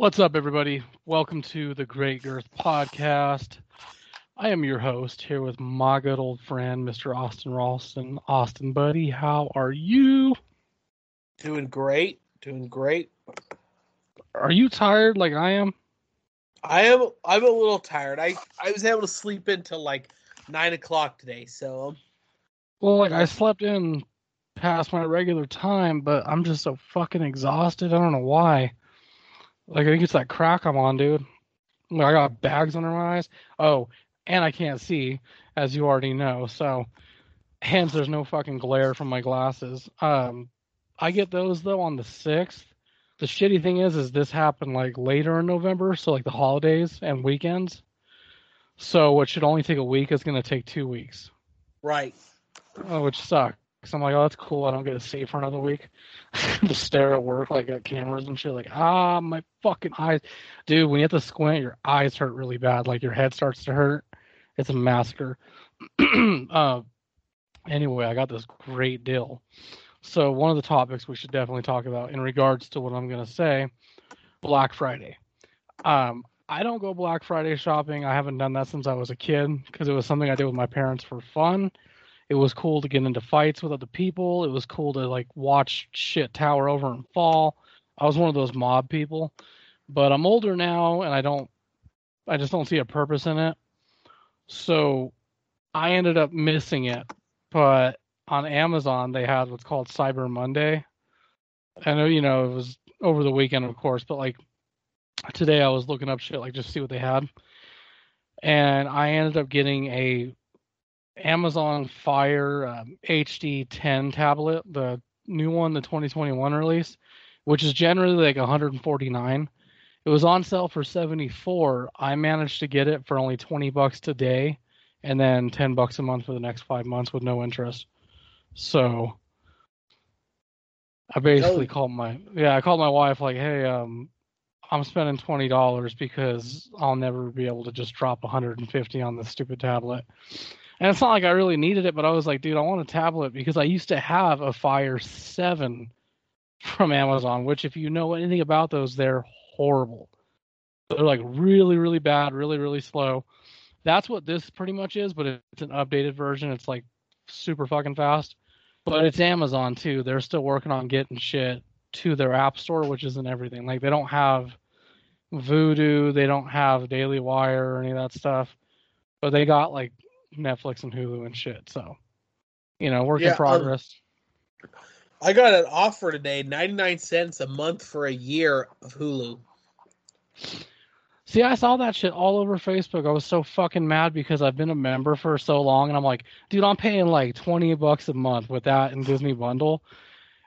What's up, everybody? Welcome to the Great Girth Podcast. I am your host here with my good old friend, Mr. Austin Ralston. Austin, buddy, how are you? Doing great. Doing great. Are you tired like I am? I am. I'm a little tired. I I was able to sleep until like nine o'clock today. So Well, like I slept in past my regular time, but I'm just so fucking exhausted. I don't know why. Like I think it's that crack I'm on, dude. Like, I got bags under my eyes. Oh, and I can't see, as you already know. So, hence there's no fucking glare from my glasses. Um, I get those though on the sixth. The shitty thing is, is this happened like later in November, so like the holidays and weekends. So what should only take a week is gonna take two weeks, right. oh, which sucks. I'm like, oh, that's cool. I don't get to see for another week. to stare at work like at cameras and shit. Like, ah, my fucking eyes, dude. When you have to squint, your eyes hurt really bad. Like your head starts to hurt. It's a massacre. uh, anyway, I got this great deal. So one of the topics we should definitely talk about in regards to what I'm gonna say, Black Friday. Um, I don't go Black Friday shopping. I haven't done that since I was a kid because it was something I did with my parents for fun. It was cool to get into fights with other people. It was cool to like watch shit tower over and fall. I was one of those mob people. But I'm older now and I don't I just don't see a purpose in it. So I ended up missing it. But on Amazon they had what's called Cyber Monday. I know you know it was over the weekend of course, but like today I was looking up shit like just see what they had. And I ended up getting a Amazon Fire um, HD 10 tablet, the new one, the 2021 release, which is generally like 149. It was on sale for 74. I managed to get it for only 20 bucks today and then 10 bucks a month for the next 5 months with no interest. So I basically Oh. called my yeah, I called my wife like, "Hey, um I'm spending $20 because I'll never be able to just drop 150 on this stupid tablet." And it's not like I really needed it, but I was like, dude, I want a tablet because I used to have a Fire 7 from Amazon, which, if you know anything about those, they're horrible. They're like really, really bad, really, really slow. That's what this pretty much is, but it's an updated version. It's like super fucking fast. But it's Amazon too. They're still working on getting shit to their app store, which isn't everything. Like they don't have Vudu, they don't have Daily Wire or any of that stuff. But they got like Netflix and Hulu and shit. So, you know, work Yeah, in um, progress. I got an offer today, ninety nine cents a month for a year of Hulu. See, I saw that shit all over Facebook. I was so fucking mad because I've been a member for so long, and I'm like, dude, I'm paying like twenty bucks a month with that and Disney bundle,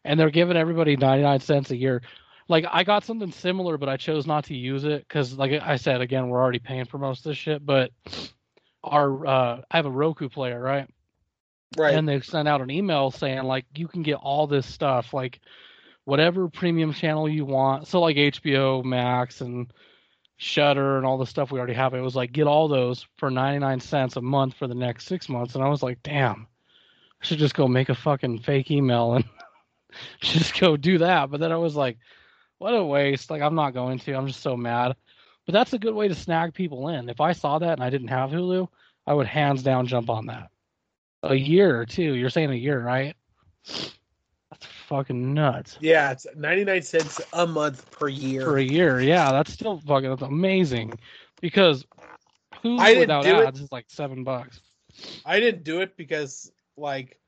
and they're giving everybody ninety nine cents a year. Like, I got something similar, but I chose not to use it because, like I said, again, we're already paying for most of this shit. But our, uh, I have a Roku player, right? Right. and they sent out an email saying like you can get all this stuff like whatever premium channel you want. So like hbo max and Shudder and all the stuff we already have. It was like get all those for 99 cents a month for the next six months. And i was like damn i should just go make a fucking fake email and just go do that. But then i was like what a waste. Like i'm not going to. I'm just so mad but that's a good way to snag people in if i saw that and i didn't have hulu i would hands down jump on that a year or two. You're saying a year, right? That's fucking nuts. yeah, it's ninety nine cents a month per year. For a year, yeah, that's still fucking that's amazing. Because Hulu without ads is like seven bucks. I didn't do it because like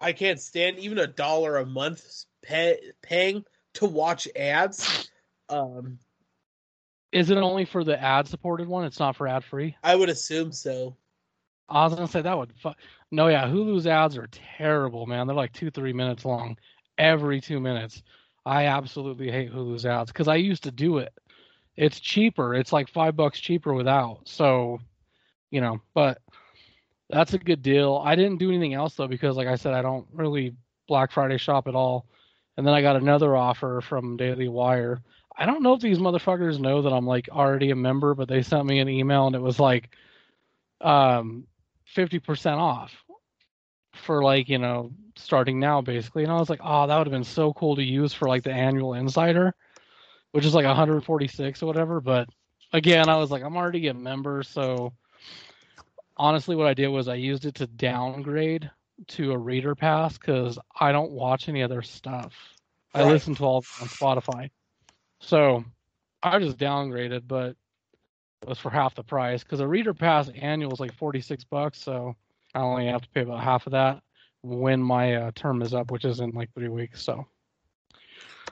I can't stand even a dollar a month pay, paying to watch ads. Um, Is it only for the ad supported one? It's not for ad free. I would assume so. I was gonna say that would. Fu- no, yeah, Hulu's ads are terrible, man. They're like two, three minutes long, every two minutes. I absolutely hate Hulu's ads because I used to do it. It's cheaper. It's like five bucks cheaper without. So, you know, but that's a good deal. I didn't do anything else though because, like I said, I don't really Black Friday shop at all. And then I got another offer from Daily Wire. I don't know if these motherfuckers know that I'm like already a member, but they sent me an email and it was like, um, 50% off for like, you know, starting now, basically. And I was like, oh, that would have been so cool to use for like the annual insider, which is like 146 or whatever. But again, I was like, I'm already a member, so honestly, what I did was I used it to downgrade to a reader pass because I don't watch any other stuff. I listen to all on Spotify, so I just downgraded, but it was for half the price because a reader pass annual is like 46 bucks, so I only have to pay about half of that when my uh, term is up, which is in like three weeks. So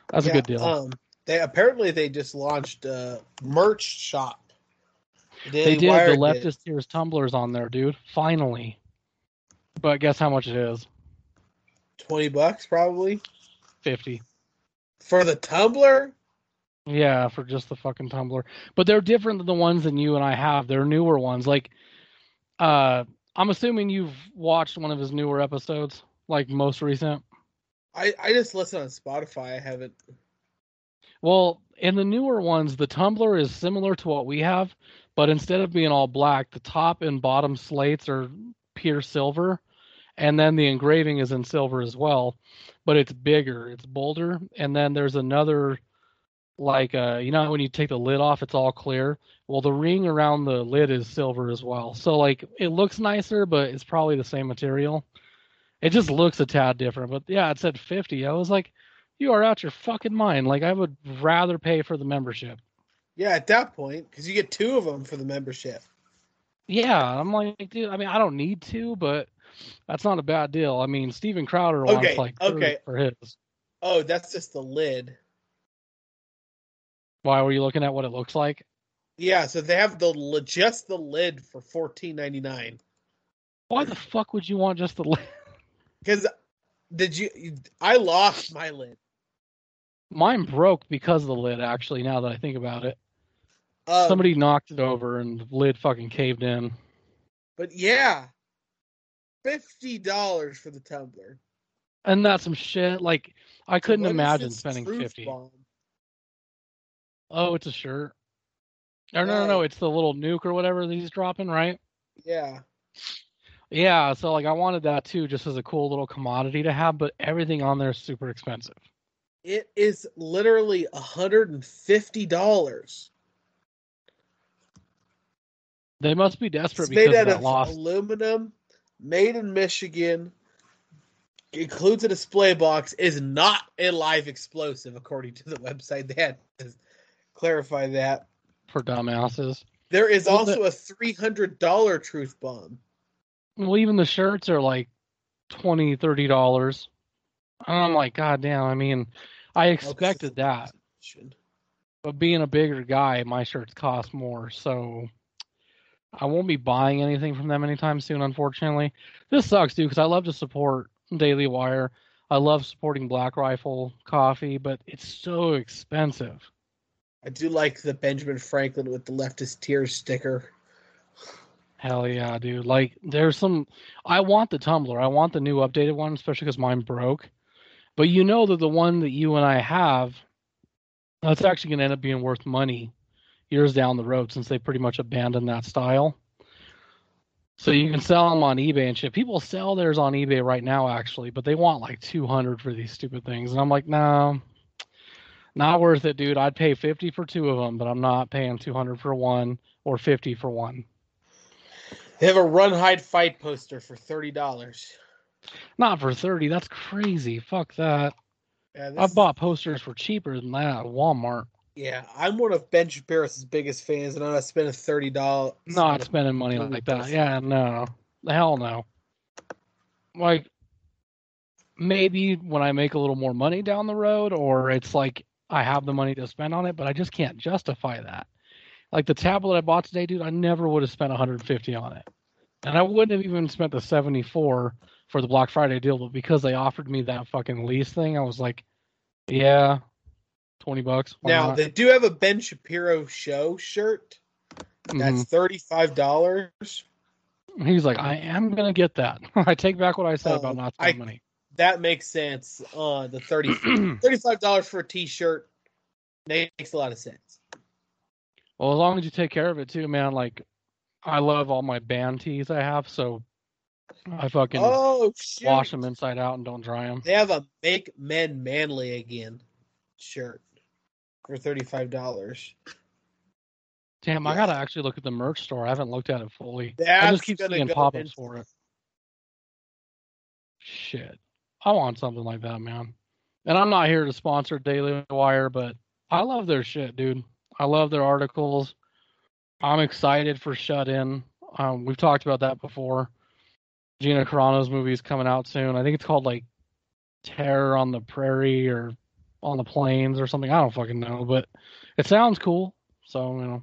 that's Yeah, a good deal. Um, they apparently they just launched a merch shop. they did the leftist tears tumblers on there, dude. Finally, but guess how much it is? Twenty bucks probably Fifty. for the tumbler. Yeah, for just the fucking tumbler. But they're different than the ones that you and I have. They're newer ones. Like, uh, I'm assuming you've watched one of his newer episodes, like most recent. I I just listen on Spotify. I haven't. Well, in the newer ones, the tumbler is similar to what we have, but instead of being all black, the top and bottom slates are pure silver, and then the engraving is in silver as well, but it's bigger, it's bolder, and then there's another like uh you know when you take the lid off it's all clear? Well the ring around the lid is silver as well. So like it looks nicer but it's probably the same material. It just looks a tad different but yeah it said 50 i was like you are out your fucking mind. Like i would rather pay for the membership. Yeah, at that point, because you get two of them for the membership. yeah i'm like dude i mean i don't need to but that's not a bad deal. I mean steven crowder wants Okay, like okay. for his. Oh, that's just the lid. Why were you looking at what it looks like Yeah, so they have the just the lid for fourteen ninety nine. why the fuck would you want just the lid Because did you? I lost my lid. Mine broke because of the lid, actually, now that I think about it. Um, Somebody knocked it over and the lid fucking caved in. but yeah, fifty dollars for the tumbler. And that's some shit. Like, I couldn't imagine spending 50 bomb? Oh, it's a shirt. Or no, no, no, it's the little nuke or whatever that he's dropping, right? Yeah, Yeah, so like I wanted that too, just as a cool little commodity to have, but everything on there is super expensive. it is literally hundred and fifty dollars. They must be desperate It's because made out of loss. aluminum, made in Michigan. Includes a display box. Is not a live explosive, according to the website. They had clarify that. for dumbasses. There is Well, also a three hundred dollar truth bomb. Well, even the shirts are like twenty, thirty dollars. And I'm like, God damn, I mean, I expected that. But being a bigger guy, my shirts cost more, so I won't be buying anything from them anytime soon, unfortunately. This sucks, dude, because I love to support Daily Wire. I love supporting Black Rifle Coffee, but it's so expensive. I do like the Benjamin Franklin with the leftist tears sticker. Hell yeah, dude. Like, there's some. I want the tumbler. I want the new updated one, especially because mine broke. But you know that the one that you and I have, that's actually going to end up being worth money years down the road since they pretty much abandoned that style. So you can sell them on eBay and shit. People sell theirs on eBay right now, actually, but they want like 200 for these stupid things. And I'm like, no, not worth it, dude. I'd pay 50 for two of them, but I'm not paying 200 for one or 50 for one. They have a run, hide, fight poster for thirty dollars. Not for 30. That's crazy. Fuck that. Yeah, this I is- bought posters for cheaper than that at Walmart. yeah, I'm one of Ben Shapiro's biggest fans, and I'm not spending thirty dollars. Not spending money like that. Yeah, no. Hell no. Like maybe when I make a little more money down the road or it's like I have the money to spend on it, but I just can't justify that. Like the tablet I bought today, dude, I never would have spent 150 on it. And I wouldn't have even spent the 74 for the Black Friday deal, but because they offered me that fucking lease thing, I was like, yeah, 20 bucks. Now not? they do have a Ben Shapiro show shirt. That's Mhm. five dollars. He's like, I am gonna get that. I take back what I said Oh, about not I- spending money. That makes sense. Uh, the 30 35 dollars for a T-shirt makes a lot of sense. well, as long as you take care of it too, man. Like, I love all my band tees I have, so I fucking Oh wash them inside out and don't dry them. They have a "Make Men Manly Again" shirt for thirty five dollars. Damn, I gotta actually look at the merch store. I haven't looked at it fully. I just keep seeing go pop-ups for it. Shit, I want something like that, man. And I'm not here to sponsor Daily Wire, but I love their shit, dude. I love their articles. I'm excited for Shut In. Um, we've talked about that before. Gina Carano's movie is coming out soon. I think it's called like Terror on the Prairie or on the Plains or something. I don't fucking know, but it sounds cool. So you know,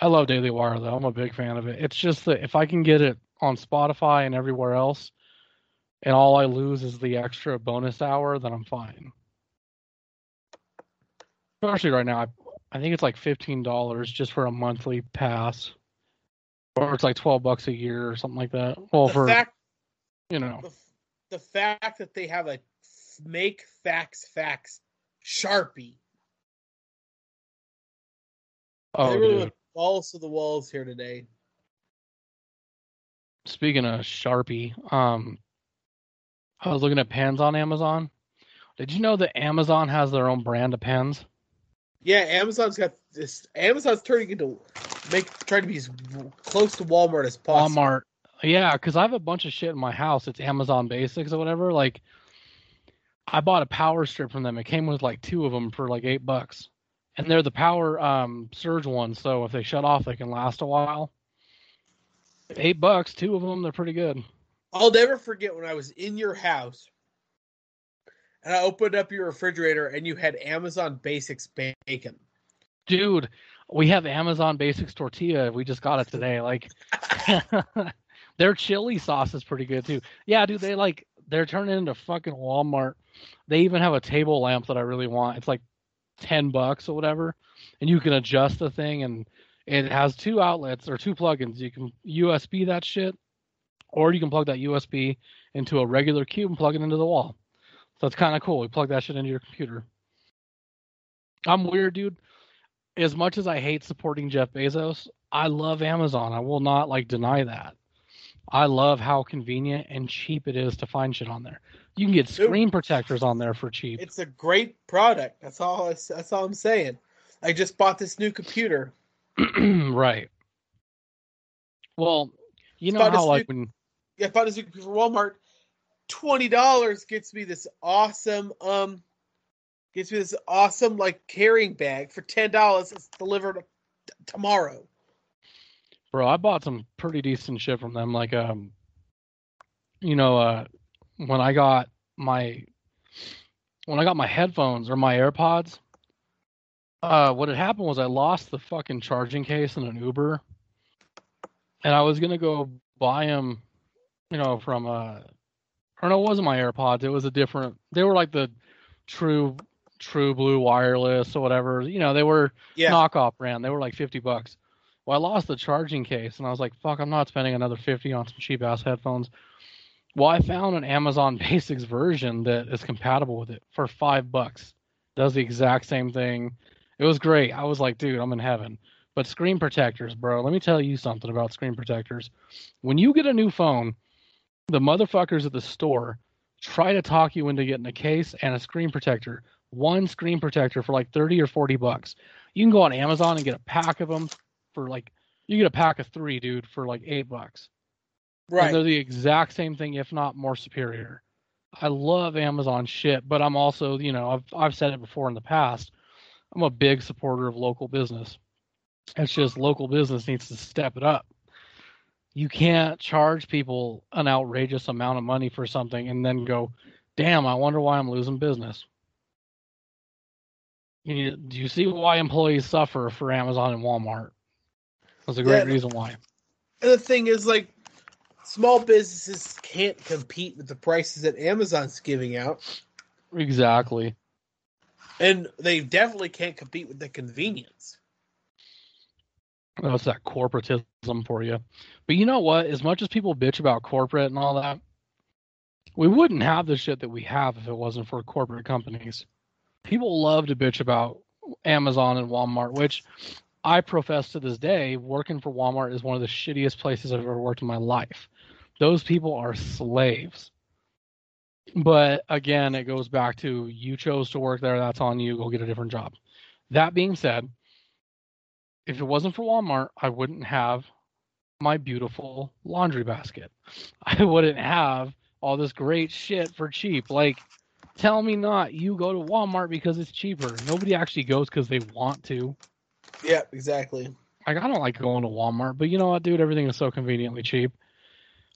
I love Daily Wire though. I'm a big fan of it. It's just that if I can get it on Spotify and everywhere else, and all I lose is the extra bonus hour, then I'm fine. Especially right now, I, I think it's like fifteen dollars just for a monthly pass, or it's like twelve bucks a year or something like that. Well, The for fact, you know, the, the fact that they have a "Make Facts Facts" sharpie. oh, they really dude. balls to the walls here today. Speaking of Sharpie, um, I was looking at pens on Amazon. Did you know that Amazon has their own brand of pens? Yeah, Amazon's got this. Amazon's turning into make trying to be as close to Walmart as possible. Walmart. Yeah, because I have a bunch of shit in my house. It's Amazon Basics or whatever. Like, I bought a power strip from them. It came with like two of them for like eight bucks, and they're the power um, surge ones. So if they shut off, they can last a while. Eight bucks, two of them. They're pretty good. I'll never forget when I was in your house and I opened up your refrigerator and you had Amazon Basics bacon. Dude, we have Amazon Basics tortilla. We just got it today. Like, their chili sauce is pretty good too. Yeah, dude, they like they're turning into fucking Walmart. They even have a table lamp that I really want. It's like ten bucks or whatever, and you can adjust the thing, and it has two outlets or two plugins. You can USB that shit, or you can plug that USB into a regular cube and plug it into the wall. So it's kind of cool. You plug that shit into your computer. I'm weird, dude. As much as I hate supporting Jeff Bezos, I love Amazon. I will not like deny that. I love how convenient and cheap it is to find shit on there. You can get Dude. screen protectors on there for cheap. It's a great product. That's all. That's all I'm saying. I just bought this new computer. right. Well, you know how like new- when I bought this from Walmart. Twenty dollars gets me this awesome um, gets me this awesome like carrying bag for ten dollars. It's delivered t- tomorrow. bro, I bought some pretty decent shit from them. Like um, you know, uh, when I got my when I got my headphones or my AirPods, uh, what had happened was I lost the fucking charging case in an Uber, and I was gonna go buy them, you know, from uh, or no, it wasn't my AirPods. It was a different. They were like the true True Blue wireless or whatever. You know, they were Yeah, knockoff brand. They were like 50 bucks. Well, I lost the charging case and I was like, fuck, I'm not spending another 50 on some cheap ass headphones. Well, I found an Amazon Basics version that is compatible with it for five bucks. Does the exact same thing. It was great. I was like, dude, I'm in heaven. But screen protectors, bro, let me tell you something about screen protectors. When you get a new phone, the motherfuckers at the store try to talk you into getting a case and a screen protector. One screen protector for like 30 or 40 bucks. You can go on Amazon and get a pack of them for like you get a pack of 3, dude, for like 8 bucks. And right. they're the exact same thing if not more superior. I love Amazon shit, but I'm also, you know, I've I've said it before in the past. I'm a big supporter of local business. It's just local business needs to step it up. You can't charge people an outrageous amount of money for something and then go, "Damn, I wonder why I'm losing business." You do you see why employees suffer for Amazon and Walmart? That's a great Yeah. reason why. And the thing is, like, small businesses can't compete with the prices that Amazon's giving out, Exactly. and they definitely can't compete with the convenience. That's that corporatism for you. But you know what? As much as people bitch about corporate and all that, we wouldn't have the shit that we have if it wasn't for corporate companies. People love to bitch about Amazon and Walmart, which I profess to this day, working for Walmart is one of the shittiest places I've ever worked in my life. Those people are slaves. But again, it goes back to you chose to work there. That's on you. Go get a different job. That being said, if it wasn't for Walmart, I wouldn't have my beautiful laundry basket. I wouldn't have all this great shit for cheap. Like, tell me not. You go to Walmart because it's cheaper. Nobody actually goes because they want to. Yeah, exactly. Like, I don't like going to Walmart, but you know what, dude? Everything is so conveniently cheap.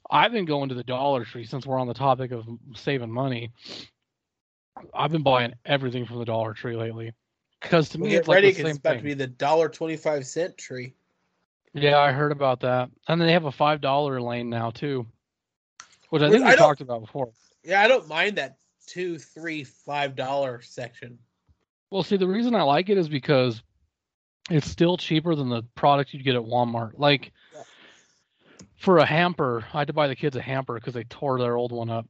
I've been going to the Dollar Tree since we're on the topic of saving money. I've been buying everything from the Dollar Tree lately because to Well, me get it's like ready the because same it's about thing. to be the dollar twenty-five cent tree. Yeah, I heard about that, and then they have a five dollar lane now too, which I think I we talked about before. Yeah, I don't mind that two, three, five dollar section. Well, see, the reason I like it is because it's still cheaper than the product you'd get at Walmart. Like for a hamper, I had to buy the kids a hamper because they tore their old one up.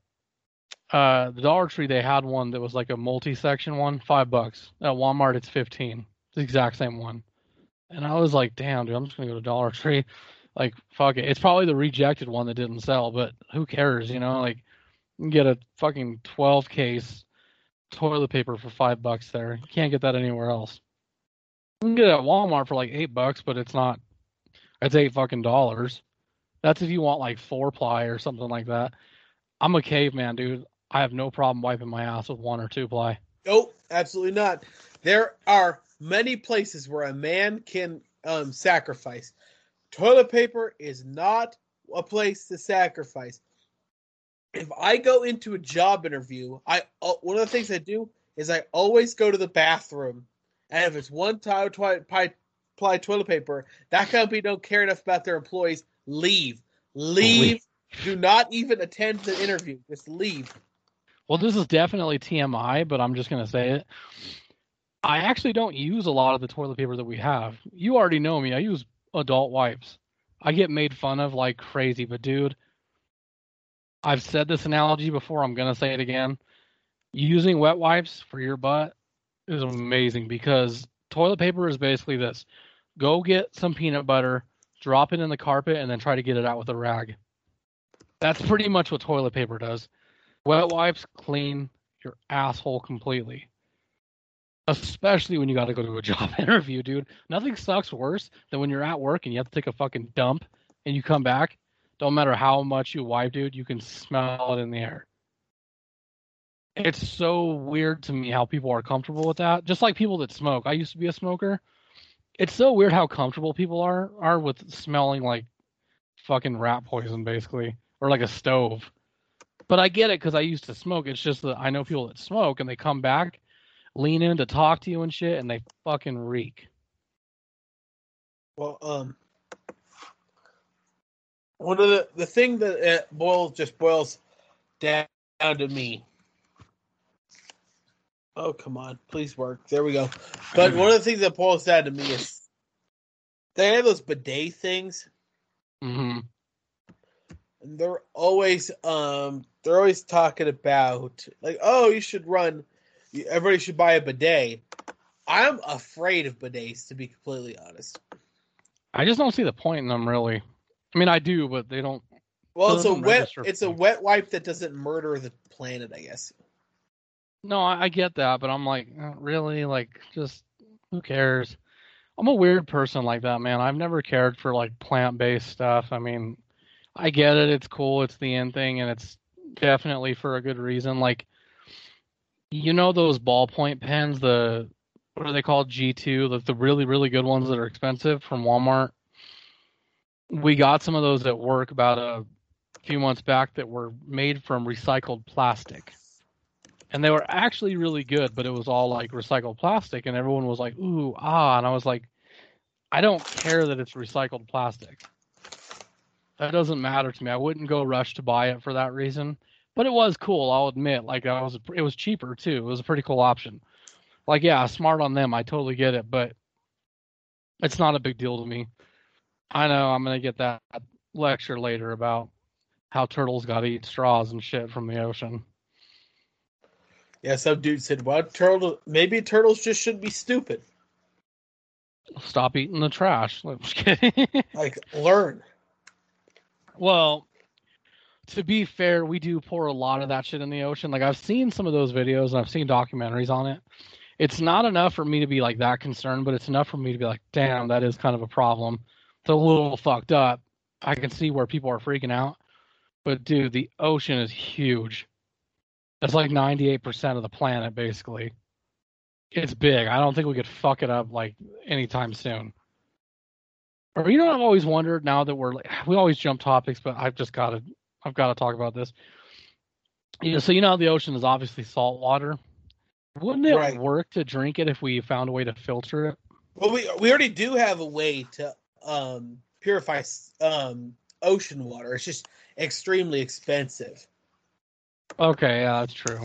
Uh, the Dollar Tree they had one that was like a multi-section one, five bucks. At Walmart, it's fifteen. The exact same one. And I was like, damn, dude, I'm just gonna go to Dollar Tree. Like, fuck it. It's probably the rejected one that didn't sell, but who cares, you know? Like, you can get a fucking 12 case toilet paper for five bucks there. You can't get that anywhere else. You can get it at Walmart for like eight bucks, but it's not. It's eight fucking dollars. That's if you want like four ply or something like that. I'm a caveman, dude. I have no problem wiping my ass with one or two ply. Nope, absolutely not. There are many places where a man can um, sacrifice. Toilet paper is not a place to sacrifice. If I go into a job interview, I uh, one of the things I do is I always go to the bathroom, and if it's one tile twi- ply, ply toilet paper, that company don't care enough about their employees. Leave, leave. Leave. Do not even attend the interview. Just leave. Well, this is definitely TMI, but I'm just gonna say it. I actually don't use a lot of the toilet paper that we have. You already know me. I use adult wipes. I get made fun of like crazy, but dude, I've said this analogy before. I'm gonna say it again. Using wet wipes for your butt is amazing because toilet paper is basically this: go get some peanut butter, drop it in the carpet, and then try to get it out with a rag. That's pretty much what toilet paper does. Wet wipes clean your asshole completely. Especially when you got to go to a job interview, dude. Nothing sucks worse than when you're at work and you have to take a fucking dump and you come back. Don't matter how much you wipe, dude, you can smell it in the air. It's so weird to me how people are comfortable with that. Just like people that smoke. I used to be a smoker. It's so weird how comfortable people are are with smelling like fucking rat poison, basically, or like a stove. But I get it because I used to smoke. It's just that I know people that smoke and they come back, lean in to talk to you and shit, and they fucking reek. Well, um, one of the the thing that it boils just boils down, to me. Oh come on, please work. There we go. But one of the things that boils down to me is they have those bidet things, Mm hmm and they're always um they're always talking about like oh you should run, everybody should buy a bidet. I'm afraid of bidets to be completely honest. I just don't see the point in them really. I mean, I do, but they don't. Well, it's a wet it's a wet wipe that doesn't murder the planet, I guess. No, I, I get that, but I'm like, uh, really, like, just who cares? I'm a weird person like that, man. I've never cared for like plant-based stuff. I mean, I get it. It's cool. It's the end thing, and it's definitely for a good reason. Like, you know those ballpoint pens, the what are they called? G2, the, the really, really good ones that are expensive from Walmart. We got some of those at work about a few months back that were made from recycled plastic. And they were actually really good, but it was all like recycled plastic, and everyone was like, ooh, ah. And I was like, I don't care that it's recycled plastic. That doesn't matter to me. I wouldn't go rush to buy it for that reason. But it was cool, I'll admit. Like I was it was cheaper too. It was a pretty cool option. Like, yeah, smart on them. I totally get it, but it's not a big deal to me. I know I'm gonna get that lecture later about how turtles gotta eat straws and shit from the ocean. Yeah, some dude said, "Well, turtle maybe turtles just should be stupid. Stop eating the trash. Like, just kidding. Like learn." Well, to be fair, we do pour a lot of that shit in the ocean. Like I've seen some of those videos and I've seen documentaries on it. It's not enough for me to be like that concerned, but it's enough for me to be like, damn, that is kind of a problem. It's a little fucked up. I can see where people are freaking out. But dude, the ocean is huge. It's like 98% of the planet basically. It's big. I don't think we could fuck it up like anytime soon. Or you know what I've always wondered now that we're like we always jump topics, but I've just got to I've got to talk about this. You know, so you know the ocean is obviously salt water. Wouldn't it Right. work to drink it if we found a way to filter it? Well, we we already do have a way to um, purify um, ocean water. It's just extremely expensive. Okay, yeah, that's true.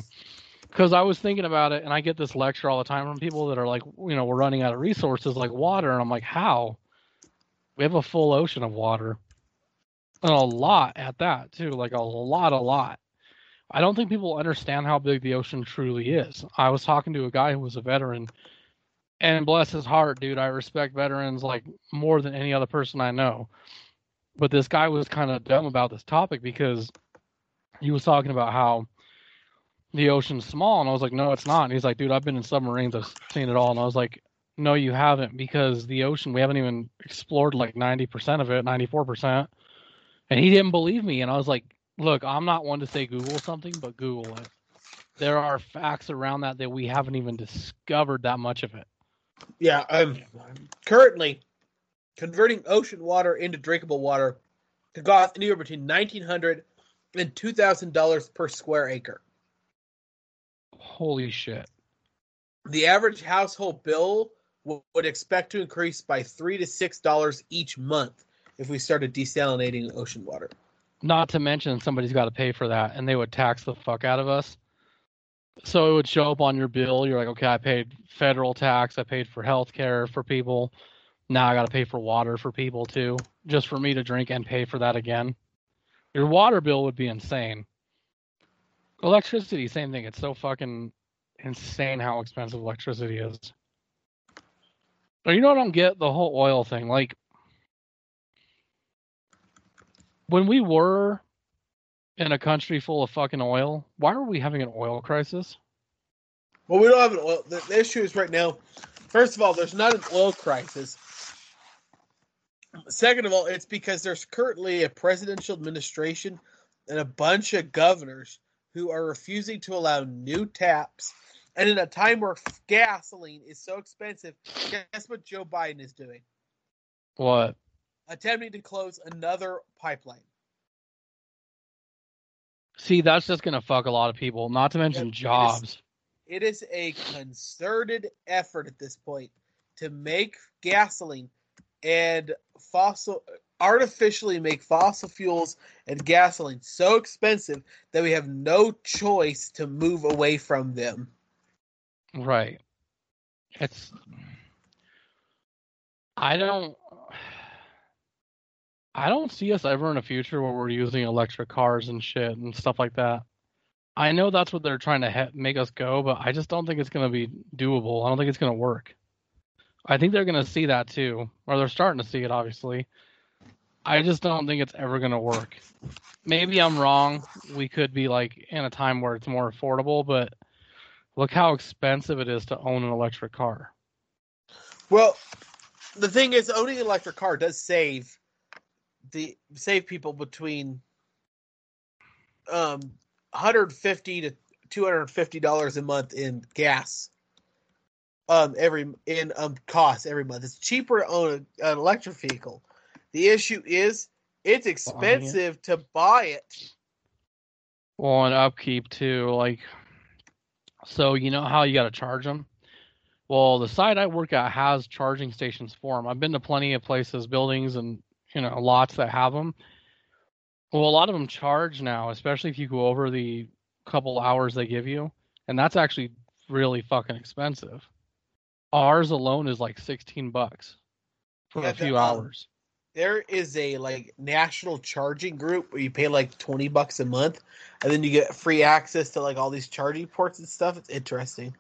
Because I was thinking about it, and I get this lecture all the time from people that are like, you know, we're running out of resources like water, and I'm like, how? We have a full ocean of water, and a lot at that too, like a lot, a lot. I don't think people understand how big the ocean truly is. I was talking to a guy who was a veteran, and bless his heart, dude, I respect veterans like more than any other person I know. But this guy was kind of dumb about this topic because he was talking about how the ocean's small and I was like, No, it's not. And he's like, dude, I've been in submarines, I've seen it all. And I was like, No, you haven't, because the ocean we haven't even explored like ninety percent of it, ninety four percent. And he didn't believe me. And I was like, Look, I'm not one to say Google something, but Google it. There are facts around that that we haven't even discovered that much of it. Yeah, I'm currently converting ocean water into drinkable water to cost anywhere between nineteen hundred and two thousand dollars per square acre. Holy shit. The average household bill would expect to increase by three to six dollars each month if we started desalinating ocean water. Not to mention somebody's got to pay for that, and they would tax the fuck out of us. So it would show up on your bill. You're like, okay, I paid federal tax, I paid for health care for people. Now I got to pay for water for people too, just for me to drink and pay for that again. Your water bill would be insane. Electricity, same thing. It's so fucking insane how expensive electricity is. You know I don't get? The whole oil thing. Like, when we were in a country full of fucking oil, why are we having an oil crisis? Well, we don't have an oil. The, the issue is right now. First of all, there's not an oil crisis. Second of all, it's because there's currently a presidential administration and a bunch of governors who are refusing to allow new taps. And in a time where gasoline is so expensive, guess what Joe Biden is doing? What? Attempting to close another pipeline. See, that's just gonna fuck a lot of people. Not to mention it is. jobs. It is a concerted effort at this point to make gasoline and fossil artificially make fossil fuels and gasoline so expensive that we have no choice to move away from them. Right. It's. I don't. I don't see us ever in a future where we're using electric cars and shit and stuff like that. I know that's what they're trying to make us go, but I just don't think it's going to be doable. I don't think it's going to work. I think they're going to see that too, or they're starting to see it, obviously. I just don't think it's ever going to work. Maybe I'm wrong. We could be like in a time where it's more affordable, but look how expensive it is to own an electric car. Well, the thing is, owning an electric car does save the save people between um 150 to 250 dollars a month in gas um every in um cost every month it's cheaper to own a, an electric vehicle the issue is it's expensive to buy it Well, and upkeep too. Like, so you know how you got to charge them. Well, the site I work at has charging stations for them. I've been to plenty of places, buildings, and you know lots that have them. Well, a lot of them charge now, especially if you go over the couple hours they give you, and that's actually really fucking expensive. Ours alone is like sixteen bucks for Yeah, a few um, hours. There is a like national charging group where you pay like 20 bucks a month and then you get free access to like all these charging ports and stuff it's interesting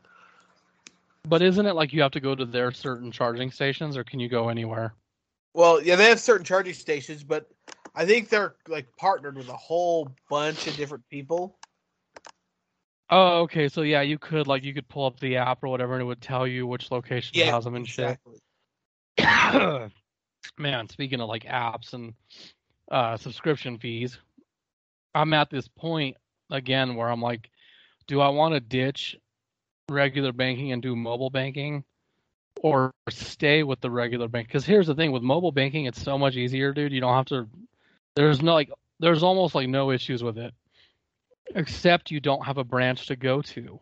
But isn't it like you have to go to their certain charging stations, or can you go anywhere? Well, yeah, they have certain charging stations, but I think they're like partnered with a whole bunch of different people. Oh, okay. So yeah, you could like you could pull up the app or whatever, and it would tell you which location Yeah, has them and exactly. shit. Man, speaking of like apps and uh, subscription fees, I'm at this point again where I'm like, do I want to ditch regular banking and do mobile banking, or stay with the regular bank? Because here's the thing: with mobile banking, it's so much easier, dude. You don't have to. There's no like. There's almost like no issues with it except you don't have a branch to go to.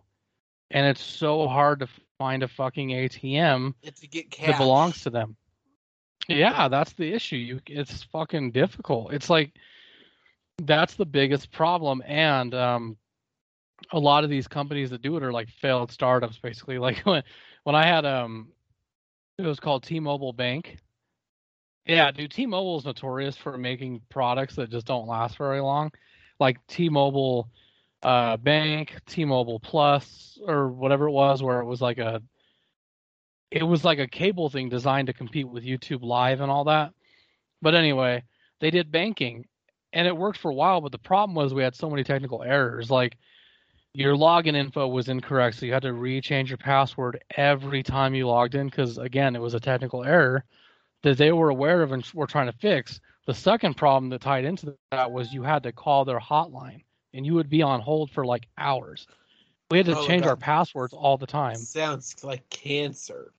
And it's so hard to find a fucking ATM If get cash, that belongs to them. Yeah, that's the issue. You it's fucking difficult. It's like that's the biggest problem and um a lot of these companies that do it are like failed startups basically. Like when when I had um it was called T-Mobile Bank. Yeah, dude, T-Mobile is notorious for making products that just don't last very long. Like T-Mobile uh, Bank, T-Mobile Plus, or whatever it was, where it was like a, it was like a cable thing designed to compete with YouTube Live and all that. But anyway, they did banking, and it worked for a while. But the problem was we had so many technical errors. Like your login info was incorrect, so you had to rechange your password every time you logged in because again, it was a technical error that they were aware of and were trying to fix. The second problem that tied into that was you had to call their hotline and you would be on hold for like hours. We had to Oh, change our passwords all the time. sounds like cancer.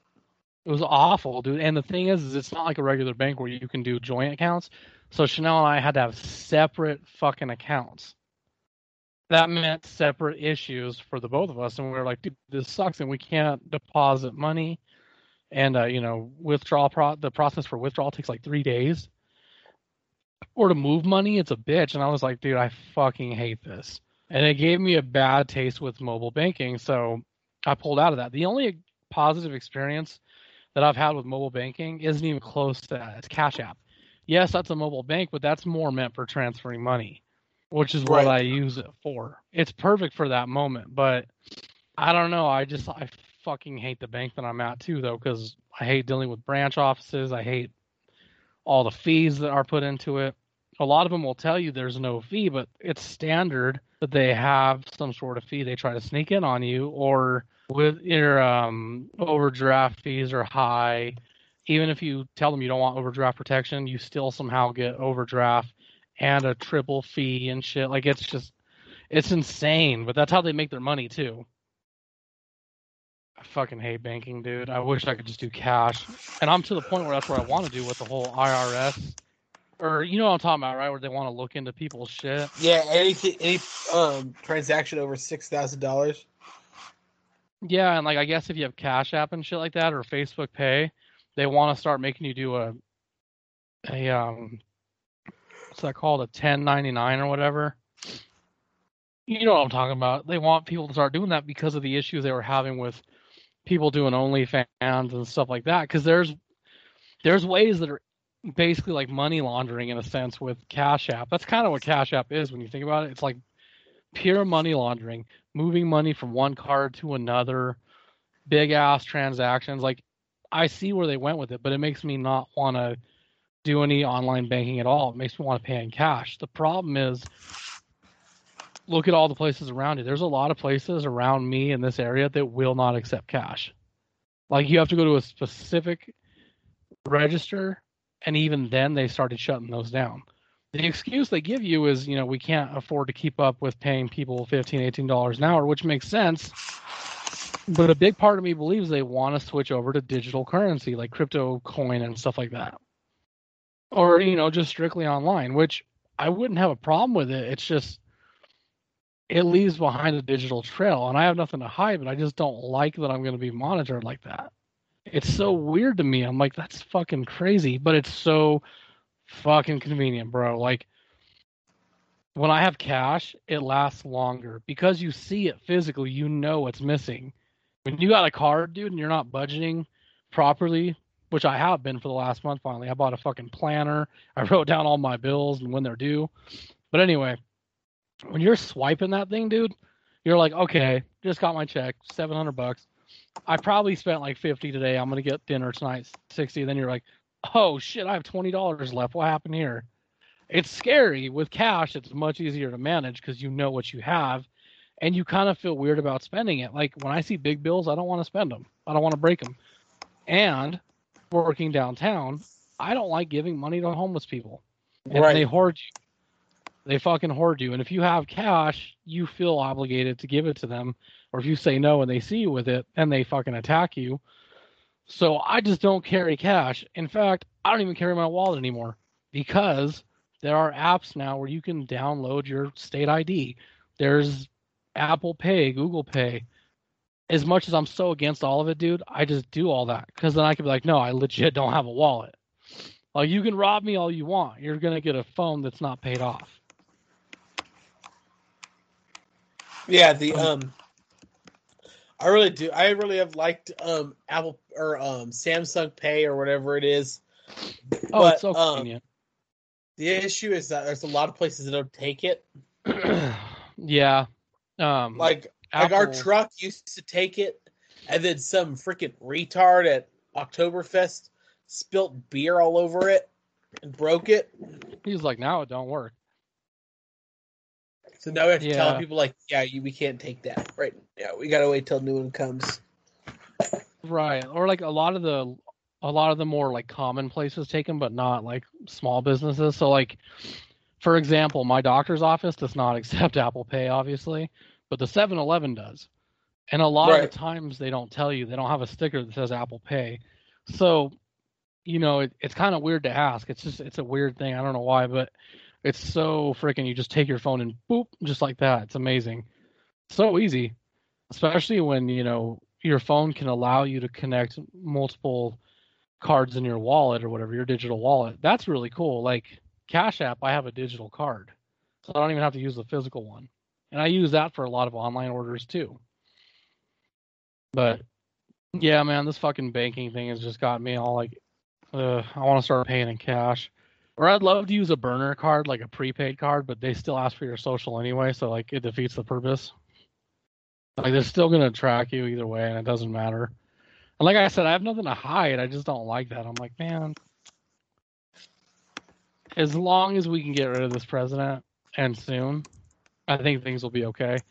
It was awful, dude. And the thing is, is it's not like a regular bank where you can do joint accounts. So Chanel and I had to have separate fucking accounts. That meant separate issues for the both of us, and we were like, dude, this sucks, and we can't deposit money. And uh, you know, withdrawal pro- the process for withdrawal takes like three days. Or to move money, it's a bitch. And I was like, dude, I fucking hate this. And it gave me a bad taste with mobile banking, so I pulled out of that. The only positive experience that I've had with mobile banking isn't even close to that. It's Cash App. Yes, that's a mobile bank, but that's more meant for transferring money, which is what Right. I use it for. It's perfect for that moment, but I don't know. I just I fucking hate the bank that I'm at too, though, because I hate dealing with branch offices. I hate all the fees that are put into it. A lot of them will tell you there's no fee, but it's standard that they have some sort of fee. They try to sneak in on you, or with your um, overdraft fees are high. Even if you tell them you don't want overdraft protection, you still somehow get overdraft and a triple fee and shit. Like it's just, it's insane. But that's how they make their money too. I fucking hate banking, dude. I wish I could just do cash. And I'm to the point where that's what I want to do with the whole IRS. Or you know what I'm talking about, right? Where they want to look into people's shit. Yeah, anything, any um transaction over six thousand dollars. Yeah, and like I guess if you have Cash App and shit like that or Facebook Pay, they want to start making you do a a um what's that called? A 1099 or whatever. You know what I'm talking about. They want people to start doing that because of the issues they were having with people doing OnlyFans and stuff like that. Because there's there's ways that are basically like money laundering in a sense with Cash App. That's kind of what Cash App is when you think about it. It's like pure money laundering, moving money from one card to another, big ass transactions. Like I see where they went with it, but it makes me not want to do any online banking at all. It makes me want to pay in cash. The problem is look at all the places around you. There's a lot of places around me in this area that will not accept cash. Like you have to go to a specific register and even then they started shutting those down. The excuse they give you is, you know, we can't afford to keep up with paying people 15, 18 dollars an hour, which makes sense. But a big part of me believes they want to switch over to digital currency like crypto coin and stuff like that. Or, you know, just strictly online, which I wouldn't have a problem with it. It's just it leaves behind a digital trail and I have nothing to hide, but I just don't like that I'm going to be monitored like that. It's so weird to me. I'm like, that's fucking crazy, but it's so fucking convenient, bro. Like when I have cash, it lasts longer because you see it physically. You know what's missing. When you got a card, dude, and you're not budgeting properly, which I have been for the last month. Finally, I bought a fucking planner. I wrote down all my bills and when they're due. But anyway, when you're swiping that thing, dude, you're like, okay, just got my check, seven hundred bucks. I probably spent like fifty today. I'm gonna get dinner tonight, sixty. Then you're like, oh shit, I have twenty dollars left. What happened here? it's scary with cash. It's much easier to manage because you know what you have, and you kind of feel weird about spending it. Like when I see big bills, I don't want to spend them. I don't want to break them. And working downtown, I don't like giving money to homeless people. And Right. they hoard you. They fucking hoard you. And if you have cash, you feel obligated to give it to them. Or if you say no and they see you with it, then they fucking attack you. So I just don't carry cash. In fact, I don't even carry my wallet anymore because there are apps now where you can download your state ID. There's Apple Pay, Google Pay. As much as I'm so against all of it, dude, I just do all that because then I can be like, no, I legit don't have a wallet. Like you can rob me all you want. You're gonna get a phone that's not paid off. Yeah, the um I really do. I really have liked um Apple or um Samsung Pay or whatever it is. Oh, But, it's so um, convenient. The issue is that there's a lot of places that don't take it. yeah. Um Like like our truck used to take it, and then some freaking retard at Oktoberfest spilt beer all over it and broke it. he's like, now it don't work. So now we have to tell people like, yeah, you, we can't take that. Right? Yeah, we gotta wait till new one comes. Right. Or like a lot of the a lot of the more like common places take them, but not like small businesses. So like for example, my doctor's office does not accept Apple Pay, obviously, but the 7-Eleven does. And a lot of the times they don't tell you, they don't have a sticker that says Apple Pay. So, you know, it, it's kind of weird to ask. It's just it's a weird thing. I don't know why, but it's so freaking. You just take your phone and boop, just like that. It's amazing. So easy, especially when you know your phone can allow you to connect multiple cards in your wallet or whatever your digital wallet. That's really cool. Like Cash App, I have a digital card, so I don't even have to use the physical one, and I use that for a lot of online orders too. But yeah, man, this fucking banking thing has just got me all like, uh, I want to start paying in cash. Or I'd love to use a burner card, like a prepaid card, but they still ask for your social anyway, so like it defeats the purpose. Like they're still gonna track you either way, and it doesn't matter. And like I said, I have nothing to hide. I just don't like that. I'm like, man, as long as we can get rid of this president and soon, I think things will be okay.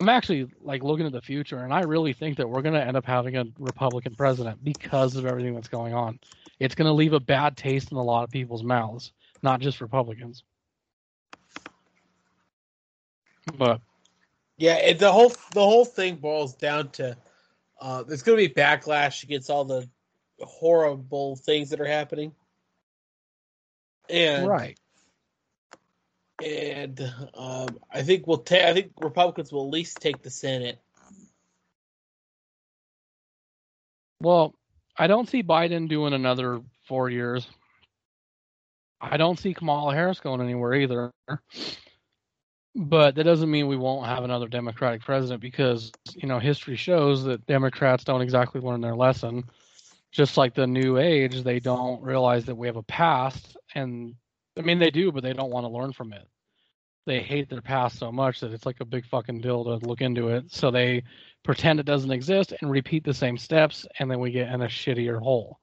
I'm actually like looking at the future, and I really think that we're gonna end up having a Republican president because of everything that's going on. It's gonna leave a bad taste in a lot of people's mouths, not just Republicans. But Yeah, it, the whole the whole thing boils down to uh, there's going to be backlash against all the horrible things that are happening, and right, and um, I think we'll take. I think Republicans will at least take the Senate. Well, I don't see Biden doing another four years. I don't see Kamala Harris going anywhere either. But that doesn't mean we won't have another Democratic president because, you know, history shows that Democrats don't exactly learn their lesson. Just like the new age, they don't realize that we have a past. And I mean, they do, but they don't want to learn from it. They hate their past so much that it's like a big fucking deal to look into it. So they pretend it doesn't exist and repeat the same steps, and then we get in a shittier hole.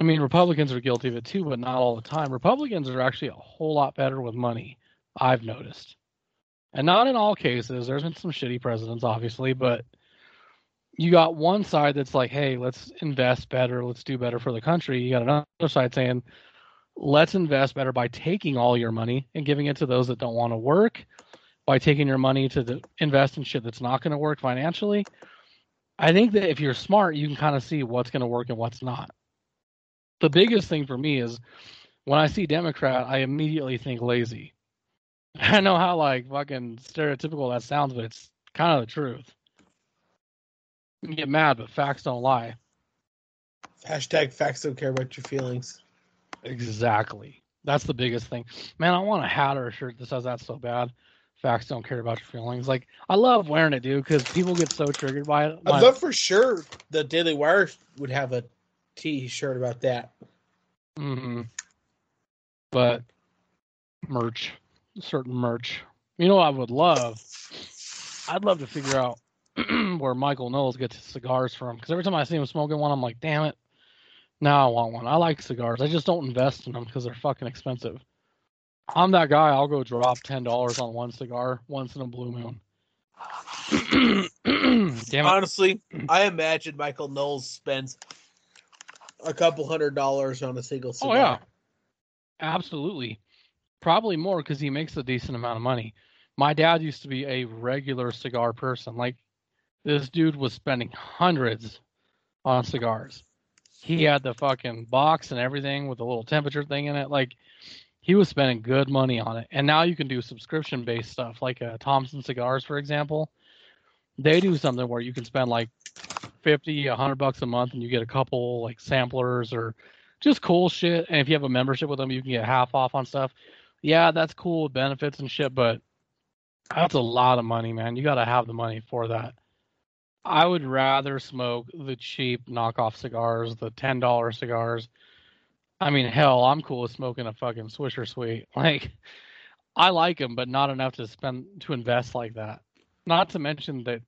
I mean, Republicans are guilty of it too, but not all the time. Republicans are actually a whole lot better with money, I've noticed. And not in all cases. There's been some shitty presidents, obviously, but you got one side that's like, hey, let's invest better, let's do better for the country. You got another side saying, let's invest better by taking all your money and giving it to those that don't want to work by taking your money to the, invest in shit that's not going to work financially. I think that if you're smart, you can kind of see what's going to work and what's not. The biggest thing for me is when I see Democrat, I immediately think lazy. I know how like fucking stereotypical that sounds, but it's kind of the truth. You get mad, but facts don't lie. Hashtag facts don't care about your feelings. Exactly. That's the biggest thing. Man, I want a hat or a shirt that says that so bad. Facts don't care about your feelings. Like I love wearing it, dude, because people get so triggered by it. I thought for sure the Daily Wire would have a T-shirt about that. hmm But merch, certain merch. You know, what I would love. I'd love to figure out where Michael Knowles gets his cigars from. Because every time I see him smoking one, I'm like, damn it. Now I want one. I like cigars. I just don't invest in them because they're fucking expensive. I'm that guy. I'll go drop ten dollars on one cigar once in a blue moon. Honestly, I imagine Michael Knowles spends a couple hundred dollars on a single cigar. Oh yeah, absolutely. Probably more because he makes a decent amount of money. My dad used to be a regular cigar person. Like this dude was spending hundreds on cigars. He had the fucking box and everything with a little temperature thing in it. Like he was spending good money on it. And now you can do subscription based stuff like uh, Thompson cigars, for example. They do something where you can spend like 50, 100 bucks a month and you get a couple like samplers or just cool shit. And if you have a membership with them, you can get half off on stuff. Yeah, that's cool with benefits and shit, but that's a lot of money, man. You got to have the money for that. I would rather smoke the cheap knockoff cigars, the ten dollar cigars. I mean, hell, I'm cool with smoking a fucking Swisher Sweet. Like, I like them, but not enough to spend to invest like that. Not to mention that,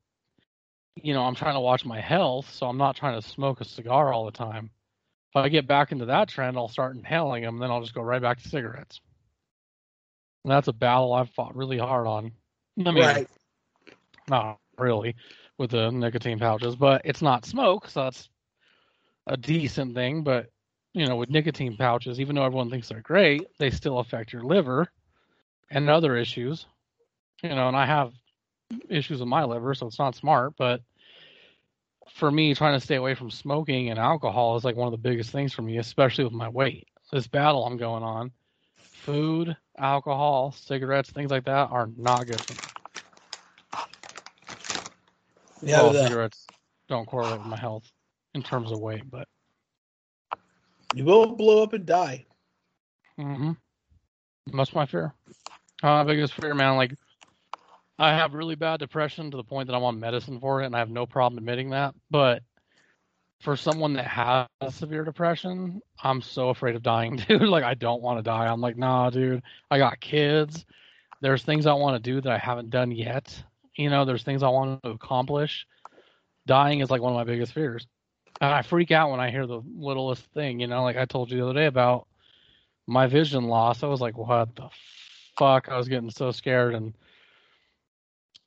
you know, I'm trying to watch my health, so I'm not trying to smoke a cigar all the time. If I get back into that trend, I'll start inhaling them, then I'll just go right back to cigarettes. And that's a battle I've fought really hard on. I mean, right. not really with the nicotine pouches, but it's not smoke, so that's a decent thing. But you know, with mm-hmm. nicotine pouches, even though everyone thinks they're great, they still affect your liver and other issues. You know, and I have issues with my liver, so it's not smart. But for me, trying to stay away from smoking and alcohol is like one of the biggest things for me, especially with my weight. This battle I'm going on, food, alcohol, cigarettes, things like that are not good for me. Yeah, well, cigarettes don't correlate with my health in terms of weight, but you will blow up and die. Mm-hmm. that's my fear. Uh, biggest fear, man. Like, I have really bad depression to the point that I'm on medicine for it, and I have no problem admitting that. But for someone that has severe depression, I'm so afraid of dying, dude. Like, I don't want to die. I'm like, nah, dude. I got kids. There's things I want to do that I haven't done yet. You know, there's things I want to accomplish. Dying is like one of my biggest fears. And I freak out when I hear the littlest thing, you know, like I told you the other day about my vision loss. I was like, what the fuck? I was getting so scared. And,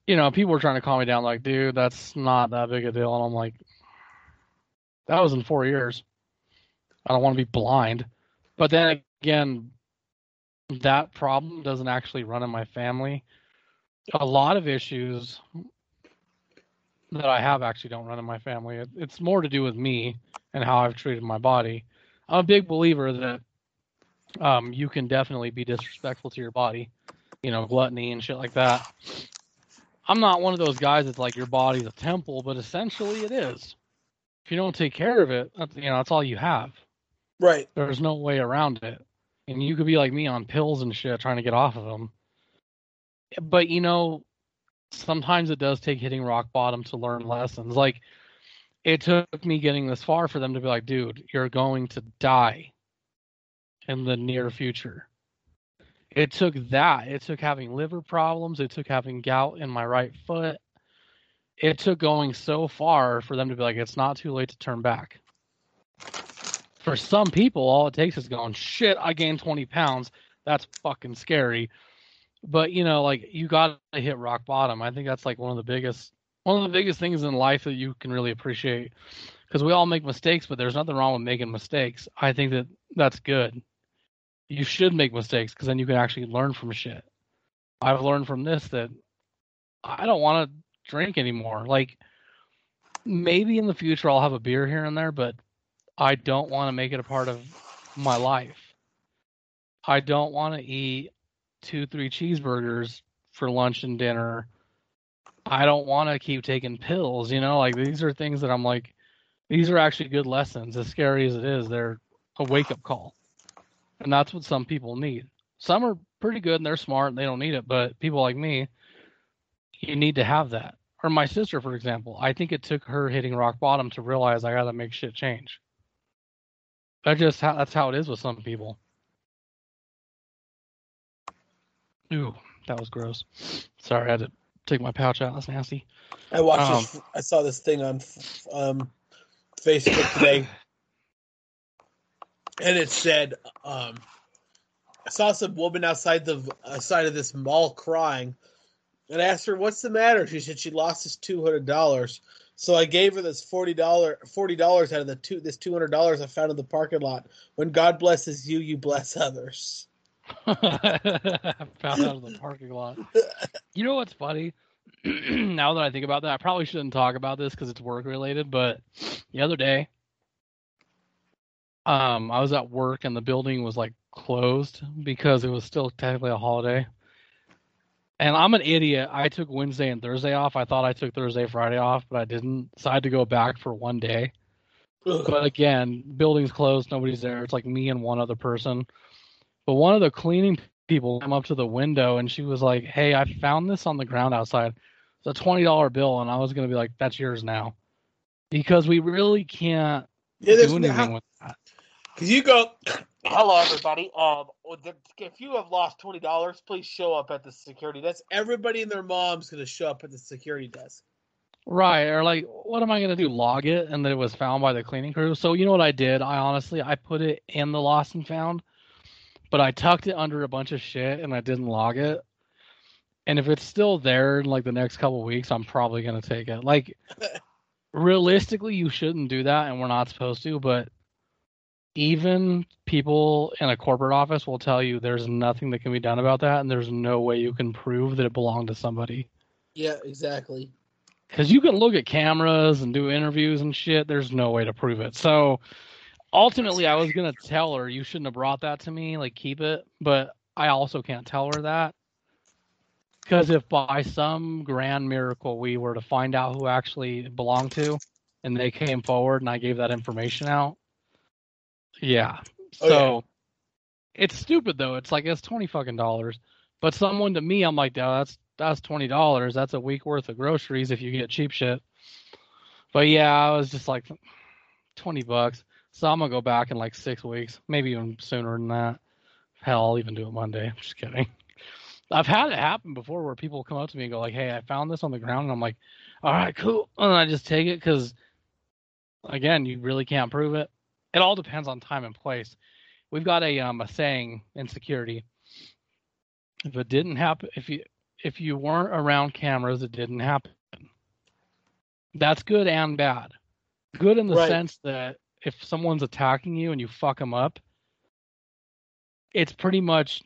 you know, people were trying to calm me down, like, dude, that's not that big a deal. And I'm like, that was in four years. I don't want to be blind. But then again, that problem doesn't actually run in my family. A lot of issues that I have actually don't run in my family. It, it's more to do with me and how I've treated my body. I'm a big believer that um, you can definitely be disrespectful to your body, you know, gluttony and shit like that. I'm not one of those guys that's like your body's a temple, but essentially it is. If you don't take care of it, that's, you know, that's all you have. Right. There's no way around it. And you could be like me on pills and shit trying to get off of them. But you know, sometimes it does take hitting rock bottom to learn lessons. Like it took me getting this far for them to be like, dude, you're going to die in the near future. It took that. It took having liver problems. It took having gout in my right foot. It took going so far for them to be like, it's not too late to turn back. For some people, all it takes is going, shit, I gained 20 pounds. That's fucking scary. But, you know, like you got to hit rock bottom. I think that's like one of the biggest, one of the biggest things in life that you can really appreciate. Because we all make mistakes, but there's nothing wrong with making mistakes. I think that that's good. You should make mistakes because then you can actually learn from shit. I've learned from this that I don't want to drink anymore. Like maybe in the future I'll have a beer here and there, but I don't want to make it a part of my life. I don't want to eat two, three cheeseburgers for lunch and dinner. I don't want to keep taking pills, you know, like these are things that I'm like, these are actually good lessons. As scary as it is, they're a wake up call. And that's what some people need. Some are pretty good and they're smart and they don't need it, but people like me, you need to have that. Or my sister, for example, I think it took her hitting rock bottom to realize I got to make shit change. That just how that's how it is with some people. Ooh, that was gross. Sorry, I had to take my pouch out. That's nasty. I watched Um, this. I saw this thing on um, Facebook today. and it said, um, "I saw some woman outside the outside of this mall crying." And I asked her, "What's the matter?" She said she lost this two hundred dollars. So I gave her this forty dollar forty dollars out of the two this two hundred dollars I found in the parking lot. When God blesses you, you bless others. Found out of the parking lot. You know what's funny? now that I think about that, I probably shouldn't talk about this because it's work related. But the other day, um, I was at work and the building was like closed because it was still technically a holiday. And I'm an idiot. I took Wednesday and Thursday off. I thought I took Thursday, Friday off, but I didn't. So I had to go back for one day. Ugh. But again, building's closed, nobody's there. It's like me and one other person. But one of the cleaning people came up to the window and she was like, "Hey, I found this on the ground outside. It's a twenty dollar bill." And I was gonna be like, "That's yours now," because we really can't Yeah, there's do no- anything with that. Because you go, hello everybody. Um, if you have lost twenty dollars, please show up at the security desk. Everybody and their mom's gonna show up at the security desk. Right. Or like, what am I gonna do? Log it and that it was found by the cleaning crew. So you know what I did? I honestly I put it in the lost and found, but I tucked it under a bunch of shit and I didn't log it. And if it's still there in like the next couple weeks, I'm probably gonna take it. Like realistically you shouldn't do that and we're not supposed to, but even people in a corporate office will tell you there's nothing that can be done about that and there's no way you can prove that it belonged to somebody. Yeah, exactly. because you can look at cameras and do interviews and shit. There's no way to prove it. So ultimately, I was gonna tell her you shouldn't have brought that to me. Like keep it, but I also can't tell her that because if by some grand miracle we were to find out who actually belonged to, and they came forward and I gave that information out, yeah. Oh, So it's stupid though. It's like it's twenty fucking dollars. But someone to me, I'm like, "Yeah, that's that's twenty dollars. That's a week worth of groceries if you get cheap shit. But yeah, I was just like twenty bucks. So I'm gonna go back in like six weeks, maybe even sooner than that. Hell, I'll even do it Monday. I'm just kidding. I've had it happen before where people come up to me and go like, "Hey, I found this on the ground," and I'm like, "All right, cool," and I just take it because, again, you really can't prove it. It all depends on time and place. We've got a um a saying in security. If it didn't happen, if you if you weren't around cameras, it didn't happen. That's good and bad. Good in the Right. sense that if someone's attacking you and you fuck them up, it's pretty much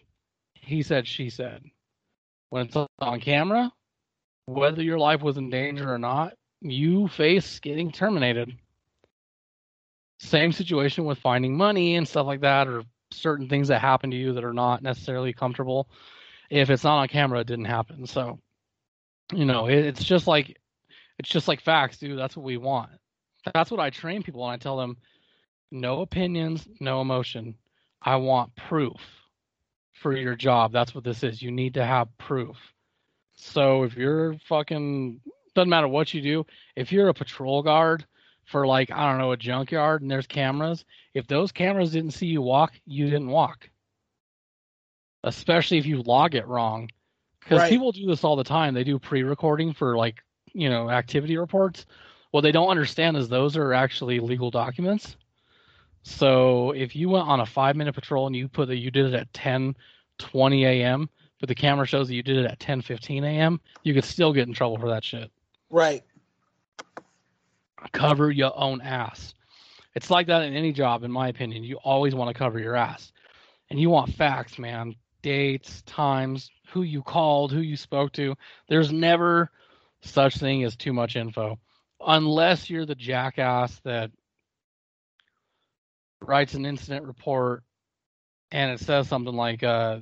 he said, she said. When it's on camera, whether your life was in danger or not, you face getting terminated. Same situation with finding money and stuff like that, or certain things that happen to you that are not necessarily comfortable. If it's not on camera, it didn't happen. So, you know, it, it's just like it's just like facts, dude. That's what we want. That's what I train people and I tell them no opinions, no emotion. I want proof for your job. That's what this is. You need to have proof. So if you're fucking doesn't matter what you do, if you're a patrol guard for like I don't know a junkyard and there's cameras, if those cameras didn't see you walk, you didn't walk. Especially if you log it wrong. Cuz Right. people do this all the time. They do pre-recording for like, you know, activity reports. What they don't understand is those are actually legal documents. So if you went on a five minute patrol and you put that you did it at 10 20 a.m., but the camera shows that you did it at 10 15 a.m., you could still get in trouble for that shit. Right. Cover your own ass. It's like that in any job, in my opinion. You always want to cover your ass. And you want facts, man. Dates, times, who you called, who you spoke to. There's never such thing as too much info. Unless you're the jackass that writes an incident report and it says something like, uh,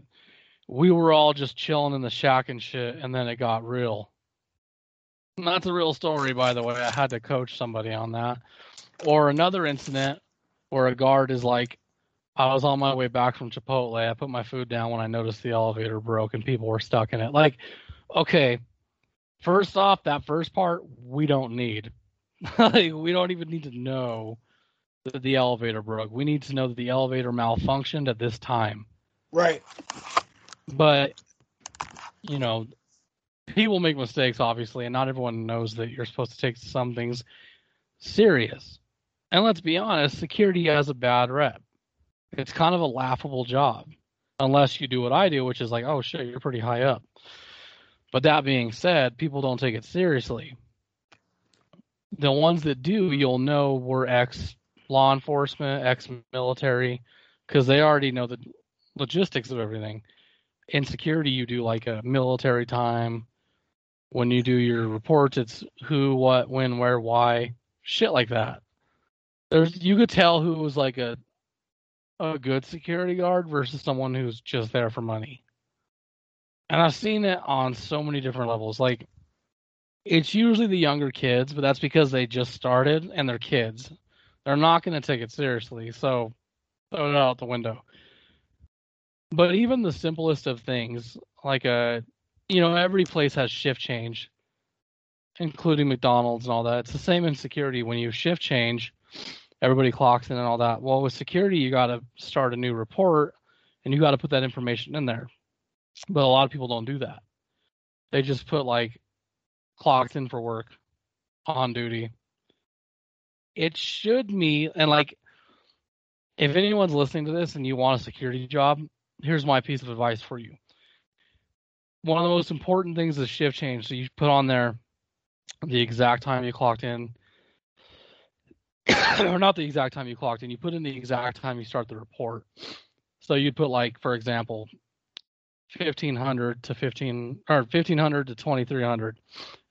we were all just chilling in the shack and shit, and then it got real. That's a real story, by the way. I had to coach somebody on that. Or another incident where a guard is like, I was on my way back from Chipotle. I put my food down when I noticed the elevator broke and people were stuck in it. Like, okay, first off, that first part we don't need. like, we don't even need to know that the elevator broke. We need to know that the elevator malfunctioned at this time. Right. But you know, people make mistakes, obviously, and not everyone knows that you're supposed to take some things serious. And let's be honest, security has a bad rep. It's kind of a laughable job, unless you do what I do, which is like, oh shit, you're pretty high up. But that being said, people don't take it seriously. The ones that do, you'll know were ex law enforcement, ex military, because they already know the logistics of everything. In security, you do like a military time. When you do your reports, it's who, what, when, where, why, shit like that. There's you could tell who was like a a good security guard versus someone who's just there for money. And I've seen it on so many different levels. Like it's usually the younger kids, but that's because they just started and they're kids. They're not going to take it seriously, so throw it out the window. But even the simplest of things, like a, you know, every place has shift change, including McDonald's and all that. It's the same in security. When you shift change, everybody clocks in and all that. Well, with security, you got to start a new report and you got to put that information in there. But a lot of people don't do that. They just put like clocked in for work, on duty. It should mean, and like, if anyone's listening to this and you want a security job, here's my piece of advice for you. One of the most important things is shift change. So you put on there the exact time you clocked in, or not the exact time you clocked in. You put in the exact time you start the report. So you'd put like, for example, 1500 to 15 or 1500 to 2300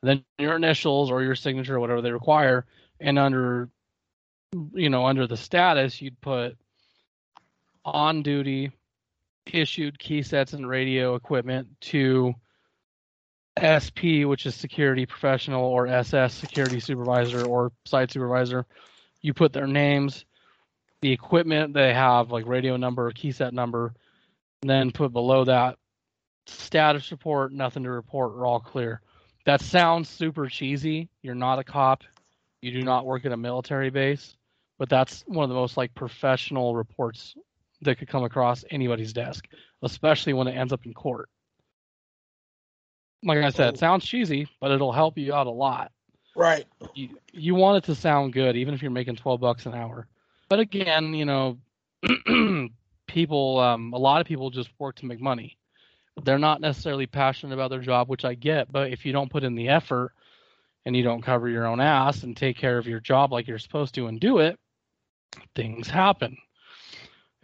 then your initials or your signature or whatever they require and under you know under the status you'd put on duty issued key sets and radio equipment to SP which is security professional or SS security supervisor or site supervisor. You put their names the equipment they have like radio number key set number and then put below that status report, nothing to report, we're all clear. That sounds super cheesy. You're not a cop. You do not work at a military base, but that's one of the most like professional reports that could come across anybody's desk, especially when it ends up in court. Like I said, it sounds cheesy, but it'll help you out a lot. Right. You, you want it to sound good, even if you're making 12 bucks an hour. But again, you know, people, um, a lot of people just work to make money they're not necessarily passionate about their job, which I get, but if you don't put in the effort and you don't cover your own ass and take care of your job like you're supposed to and do it, things happen.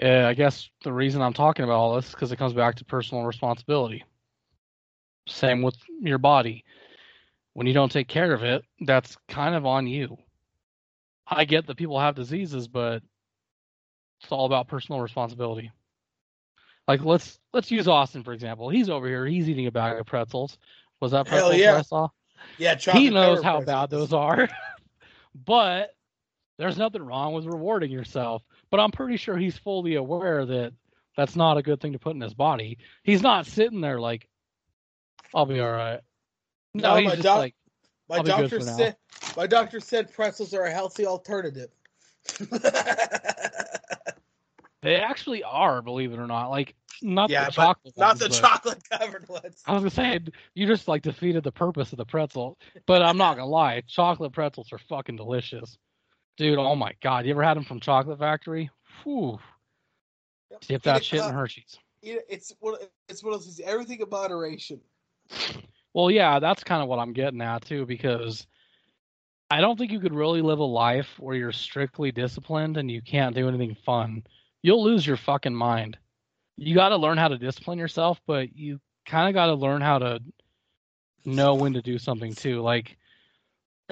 Uh, I guess the reason I'm talking about all this is because it comes back to personal responsibility. Same with your body. When you don't take care of it, that's kind of on you. I get that people have diseases, but it's all about personal responsibility. Like let's let's use Austin for example. He's over here. He's eating a bag of pretzels. Was that pretzels yeah. I saw? Yeah, he knows how pretzels. bad those are. but there's nothing wrong with rewarding yourself. But I'm pretty sure he's fully aware that that's not a good thing to put in his body. He's not sitting there like, "I'll be all right." No, No, he's my just doc- like, My I'll be good doctor said my doctor said pretzels are a healthy alternative. they actually are, believe it or not. Like not yeah, the chocolate, not ones, the chocolate covered ones. I was gonna say you just like defeated the purpose of the pretzel, but I'm not gonna lie, chocolate pretzels are fucking delicious, dude. Oh my god, you ever had them from Chocolate Factory? Whew, dip that shit in Hershey's. It's one. It's one of those. Everything in moderation. Well, yeah, that's kind of what I'm getting at too, because I don't think you could really live a life where you're strictly disciplined and you can't do anything fun. You'll lose your fucking mind. You got to learn how to discipline yourself, but you kind of got to learn how to know when to do something too. Like,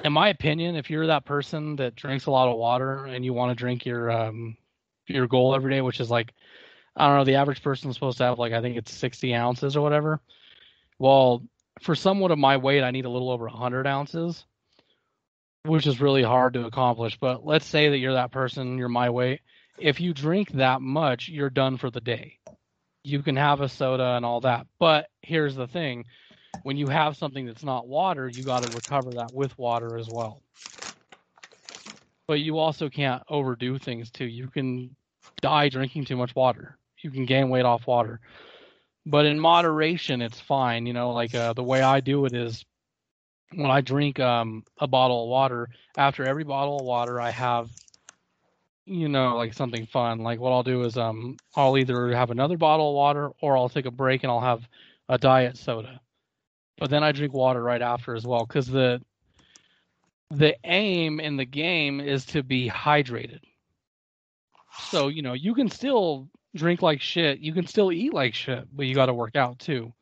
in my opinion, if you're that person that drinks a lot of water and you want to drink your um your goal every day, which is like, I don't know, the average person is supposed to have like I think it's 60 ounces or whatever. Well, for someone of my weight, I need a little over 100 ounces, which is really hard to accomplish. But let's say that you're that person, you're my weight. If you drink that much, you're done for the day. You can have a soda and all that. But here's the thing when you have something that's not water, you got to recover that with water as well. But you also can't overdo things too. You can die drinking too much water. You can gain weight off water but in moderation it's fine you know like uh, the way i do it is when i drink um, a bottle of water after every bottle of water i have you know, like something fun. Like what I'll do is um I'll either have another bottle of water or I'll take a break and I'll have a diet soda. But then I drink water right after as well cuz the the aim in the game is to be hydrated. So, you know, you can still drink like shit, you can still eat like shit, but you got to work out too.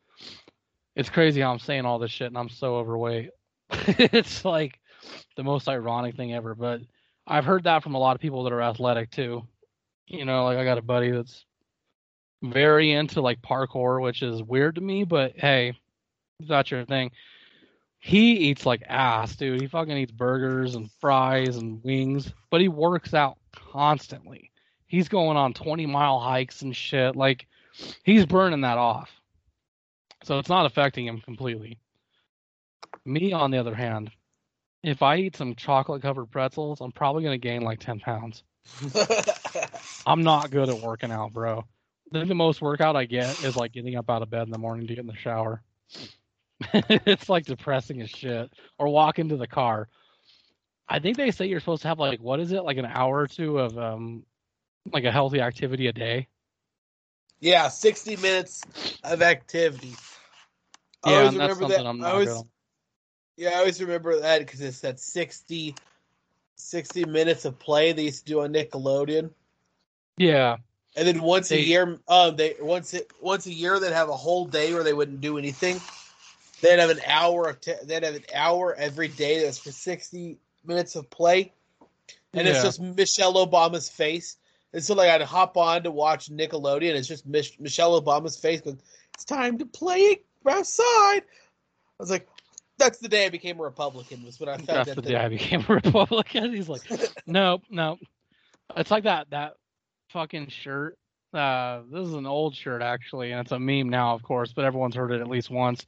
It's crazy how I'm saying all this shit and I'm so overweight. it's like the most ironic thing ever, but I've heard that from a lot of people that are athletic too. You know, like I got a buddy that's very into like parkour, which is weird to me, but hey, that's your thing. He eats like ass, dude. He fucking eats burgers and fries and wings, but he works out constantly. He's going on 20 mile hikes and shit. Like, he's burning that off. So it's not affecting him completely. Me, on the other hand, if I eat some chocolate covered pretzels, I'm probably going to gain like 10 pounds. I'm not good at working out, bro. The, most workout I get is like getting up out of bed in the morning to get in the shower. it's like depressing as shit. Or walk into the car. I think they say you're supposed to have like what is it, like an hour or two of um like a healthy activity a day. yeah, 60 minutes of activity. I Yeah, always and that's remember something that. I'm I not always, good. Yeah, I always remember that because it's that 60, 60 minutes of play they used to do on Nickelodeon. Yeah. And then once They- a year, um, they once it once a year they'd have a whole day where they wouldn't do anything. They'd have an hour of te- they'd have an hour every day that's for sixty minutes of play, and it's just Michelle Obama's face. And so like I'd hop on to watch Nickelodeon. It's just Mich- Michelle Obama's face going, "It's time to play outside." I was like, "That's the day I became a Republican." Was when I found That's the day I became a Republican. He's like, nope, nope. It's like that that fucking shirt. Uh, this is an old shirt actually, and it's a meme now, of course, but everyone's heard it at least once.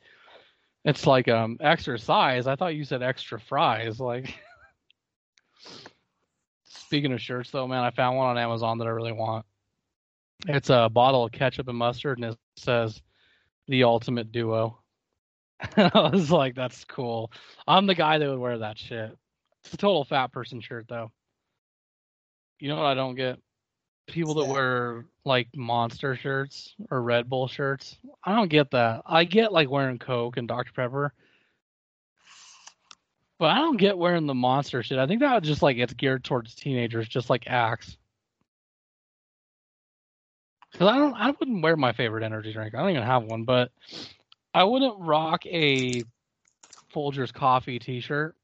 It's like um extra size. I thought you said extra fries. Like, speaking of shirts, though, man, I found one on Amazon that I really want. It's a bottle of ketchup and mustard, and it says the ultimate duo. I was like, that's cool. I'm the guy that would wear that shit. It's a total fat person shirt, though. You know what I don't get? People that that? wear like monster shirts or Red Bull shirts. I don't get that. I get like wearing Coke and Dr. Pepper. But I don't get wearing the monster shit. I think that just like it's geared towards teenagers, just like Axe. Because I don't, I wouldn't wear my favorite energy drink. I don't even have one, but I wouldn't rock a Folgers coffee T-shirt.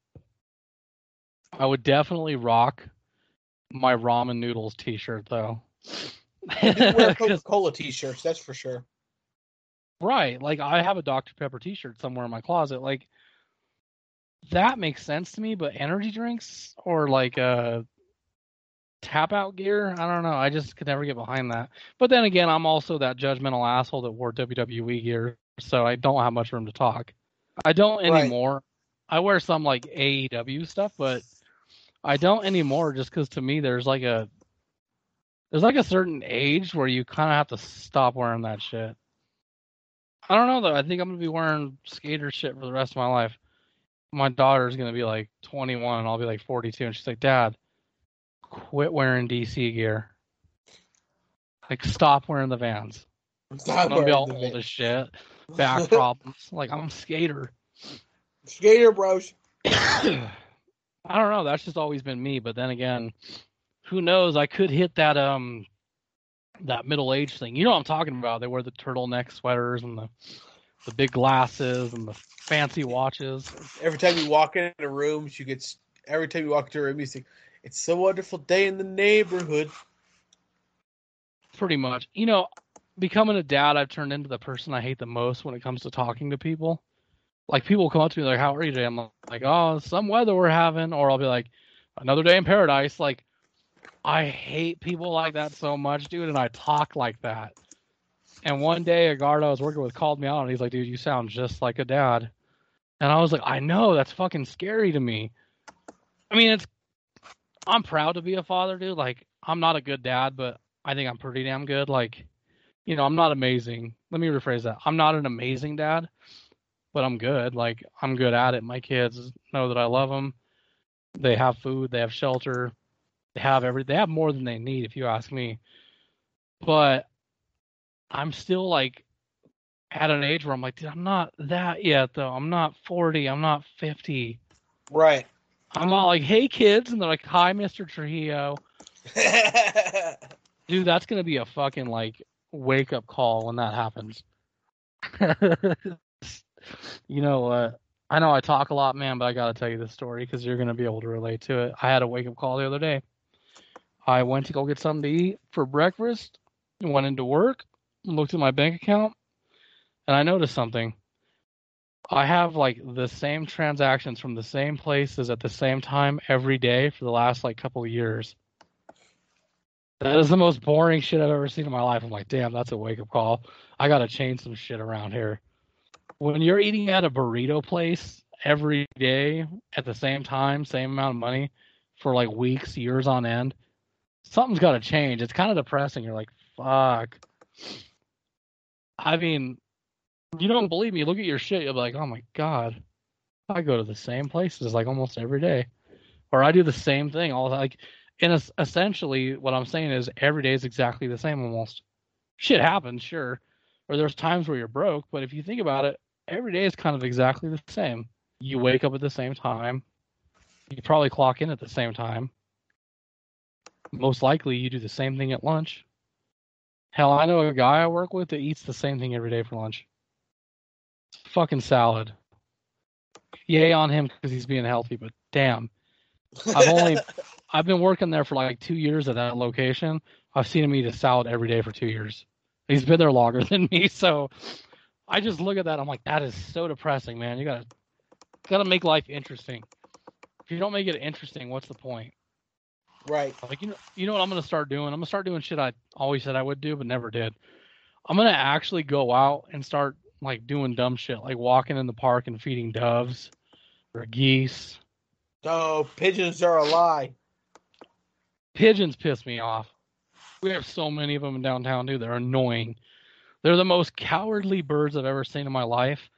I would definitely rock my ramen noodles T-shirt though. Do wear Coca Cola t-shirts. That's for sure. right, like I have a Dr Pepper T-shirt somewhere in my closet. Like that makes sense to me, but energy drinks or like uh tap out gear, I don't know. I just could never get behind that. But then again, I'm also that judgmental asshole that wore WWE gear, so I don't have much room to talk. I don't Right. anymore. I wear some like AEW stuff, but I don't anymore just because to me there's like a there's like a certain age where you kind of have to stop wearing that shit. I don't know though. I think I'm gonna be wearing skater shit for the rest of my life. My daughter's gonna be like 21 and I'll be like 42, and she's like, "Dad, quit wearing DC gear. Like, stop wearing the Vans. Stop I'm gonna be all old as shit, back problems. Like, I'm a skater." Skater bros. I don't know. That's just always been me. But then again, who knows? I could hit that um that middle age thing. You know what I'm talking about? They wear the turtleneck sweaters and the the big glasses and the fancy watches. Every time you walk in a room, you get. s- Every time you walk into a room, you say, "It's a wonderful day in the neighborhood." Pretty much. You know, becoming a dad, I've turned into the person I hate the most when it comes to talking to people. Like people come up to me like, "How are you today?" I'm like, "Oh, some weather we're having," or I'll be like, "Another day in paradise." Like, I hate people like that so much, dude, and I talk like that. And one day, a guard I was working with called me out, and he's like, "Dude, you sound just like a dad." And I was like, "I know, that's fucking scary to me." I mean, it's I'm proud to be a father, dude. Like, I'm not a good dad, but I think I'm pretty damn good. Like, you know, I'm not amazing. Let me rephrase that. I'm not an amazing dad, but I'm good. Like, I'm good at it. My kids know that I love them. They have food, they have shelter, They have every they have more than they need if you ask me. But I'm still like at an age where I'm like, dude, I'm not that yet though. I'm not 40. I'm not 50. Right. I'm not like, hey kids, and they're like, hi, Mr. Trujillo. Dude, that's gonna be a fucking like wake up call when that happens. you know what? I know I talk a lot, man, but I gotta tell you this story because you're gonna be able to relate to it. I had a wake up call the other day. I went to go get something to eat for breakfast, went into work, looked at my bank account, and I noticed something. I have like the same transactions from the same places at the same time every day for the last like couple of years. That is the most boring shit I've ever seen in my life. I'm like, damn, that's a wake up call. I gotta change some shit around here. When you're eating at a burrito place every day at the same time, same amount of money for like weeks, years on end, something's gotta change. It's kind of depressing. You're like, fuck. I mean, you don't believe me. Look at your shit. You'll be like, oh my god, I go to the same places like almost every day, or I do the same thing all like. And es- essentially, what I'm saying is every day is exactly the same almost. Shit happens, sure, or there's times where you're broke, but if you think about it, every day is kind of exactly the same. You wake up at the same time. You probably clock in at the same time. Most likely, you do the same thing at lunch. Hell, I know a guy I work with that eats the same thing every day for lunch fucking salad. Yay on him because he's being healthy, but damn, I've only I've been working there for like two years at that location. I've seen him eat a salad every day for two years. He's been there longer than me, so I just look at that. I'm like, that is so depressing, man. You gotta gotta make life interesting. If you don't make it interesting, what's the point? right. Like you know, you know what I'm gonna start doing? I'm gonna start doing shit I always said I would do but never did. I'm gonna actually go out and start like doing dumb shit, like walking in the park and feeding doves or geese. Oh, pigeons are a lie. Pigeons piss me off. We have so many of them in downtown, dude. They're annoying. They're the most cowardly birds I've ever seen in my life,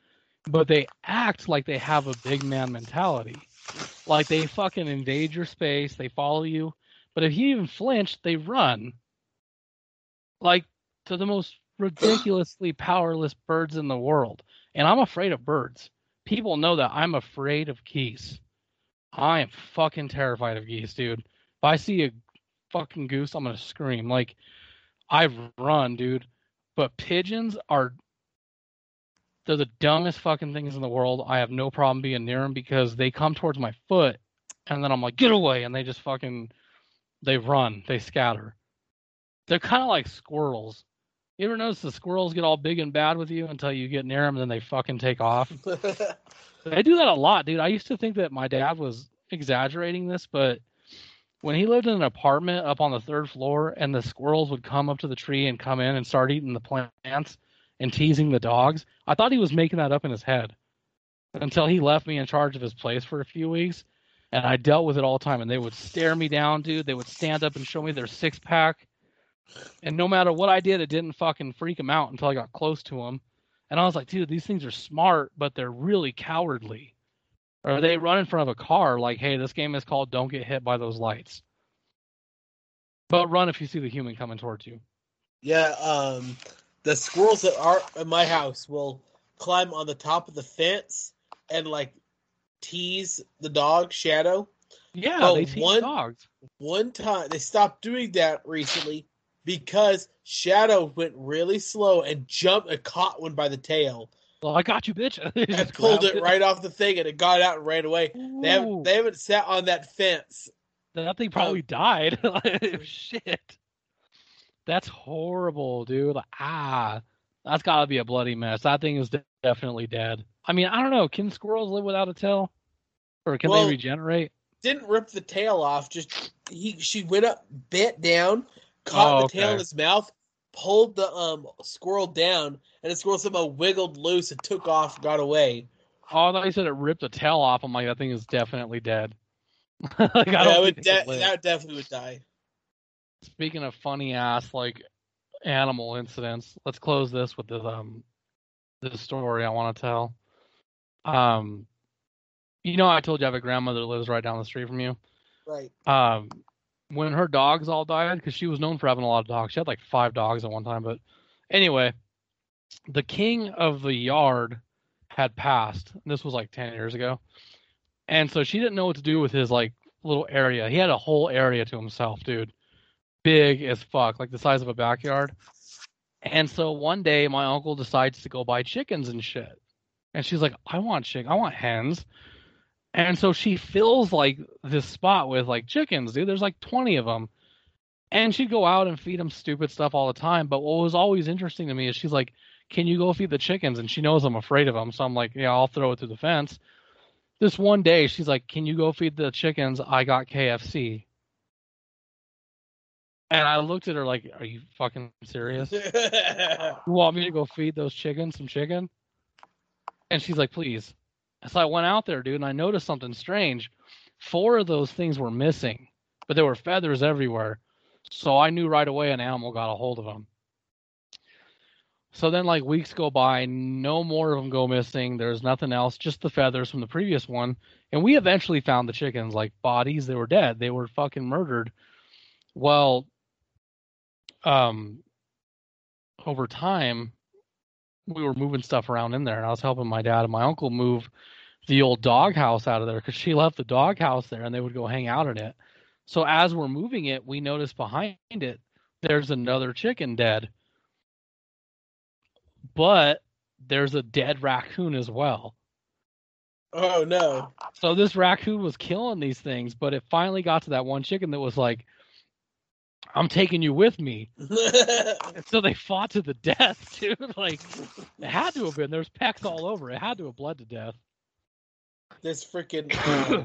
but they act like they have a big man mentality. Like they fucking invade your space, they follow you, but if you even flinch, they run. Like to the most ridiculously powerless birds in the world. And I'm afraid of birds. People know that I'm afraid of geese. I am fucking terrified of geese, dude. If I see a fucking goose, I'm gonna scream. Like I've run, dude. But pigeons are they're the dumbest fucking things in the world. I have no problem being near them because they come towards my foot and then I'm like, get away, and they just fucking they run, they scatter. They're kind of like squirrels. You ever notice the squirrels get all big and bad with you until you get near them and then they fucking take off? They do that a lot, dude. I used to think that my dad was exaggerating this, but when he lived in an apartment up on the third floor and the squirrels would come up to the tree and come in and start eating the plants and teasing the dogs, I thought he was making that up in his head until he left me in charge of his place for a few weeks. And I dealt with it all the time. And they would stare me down, dude. They would stand up and show me their six pack. And no matter what I did, it didn't fucking freak them out until I got close to them. And I was like, dude, these things are smart, but they're really cowardly. Or they run in front of a car like, hey, this game is called Don't Get Hit by Those Lights. But run if you see the human coming towards you. yeah, um, the squirrels that are in my house will climb on the top of the fence and like tease the dog Shadow. Yeah, Oh, they teach one- dogs. One time they stopped doing that recently because Shadow went really slow and jumped and caught one by the tail Well, I got you, bitch. And pulled it right off the thing and it got out and ran away. They haven't they haven't sat on that fence. that thing probably died. Like, Shit. That's horrible, dude. Like, ah, that's got to be a bloody mess. That thing is de- definitely dead. I mean, I don't know. Can squirrels live without a tail? Or can Well- they regenerate? Didn't rip the tail off. Just he she went up, bent down, caught Oh, the tail in his mouth, pulled the um squirrel down, and the squirrel somehow wiggled loose and took off, got away. Oh, I thought you said it ripped a tail off. I'm like, that thing is definitely dead. like, I Yeah, don't would de- that definitely would die. Speaking of funny ass like animal incidents, let's close this with the um this story I want to tell. Um, you know, I told you I have a grandmother that lives right down the street from you. Right. Um, when her dogs all died, because she was known for having a lot of dogs. She had like five dogs at one time. But anyway, the king of the yard had passed. This was like 10 years ago. And so she didn't know what to do with his like little area. He had a whole area to himself, dude. Big as fuck, like the size of a backyard. And so one day my uncle decides to go buy chickens and shit. And she's like, I want chick I want hens. And so she fills like this spot with like chickens, dude. There's like 20 of them. And she'd go out and feed them stupid stuff all the time. But what was always interesting to me is she's like, Can you go feed the chickens? And she knows I'm afraid of them. So I'm like, Yeah, I'll throw it through the fence. This one day, she's like, Can you go feed the chickens? I got KFC. And I looked at her like, Are you fucking serious? You want me to go feed those chickens some chicken? And she's like, Please. So I went out there, dude, and I noticed something strange. Four of those things were missing, but there were feathers everywhere. So I knew right away an animal got a hold of them. So then, like, weeks go by, no more of them go missing. There's nothing else, just the feathers from the previous one. And we eventually found the chickens, like bodies. They were dead. They were fucking murdered. Well, um, over time, we were moving stuff around in there, and I was helping my dad and my uncle move the old doghouse out of there because she left the doghouse there, and they would go hang out in it. So as we're moving it, we notice behind it there's another chicken dead, but there's a dead raccoon as well. oh no. So this raccoon was killing these things, but it finally got to that one chicken that was like, "I'm taking you with me." And so they fought to the death, dude. Like it had to have been. There's pecks all over. It had to have bled to death. this freaking uh,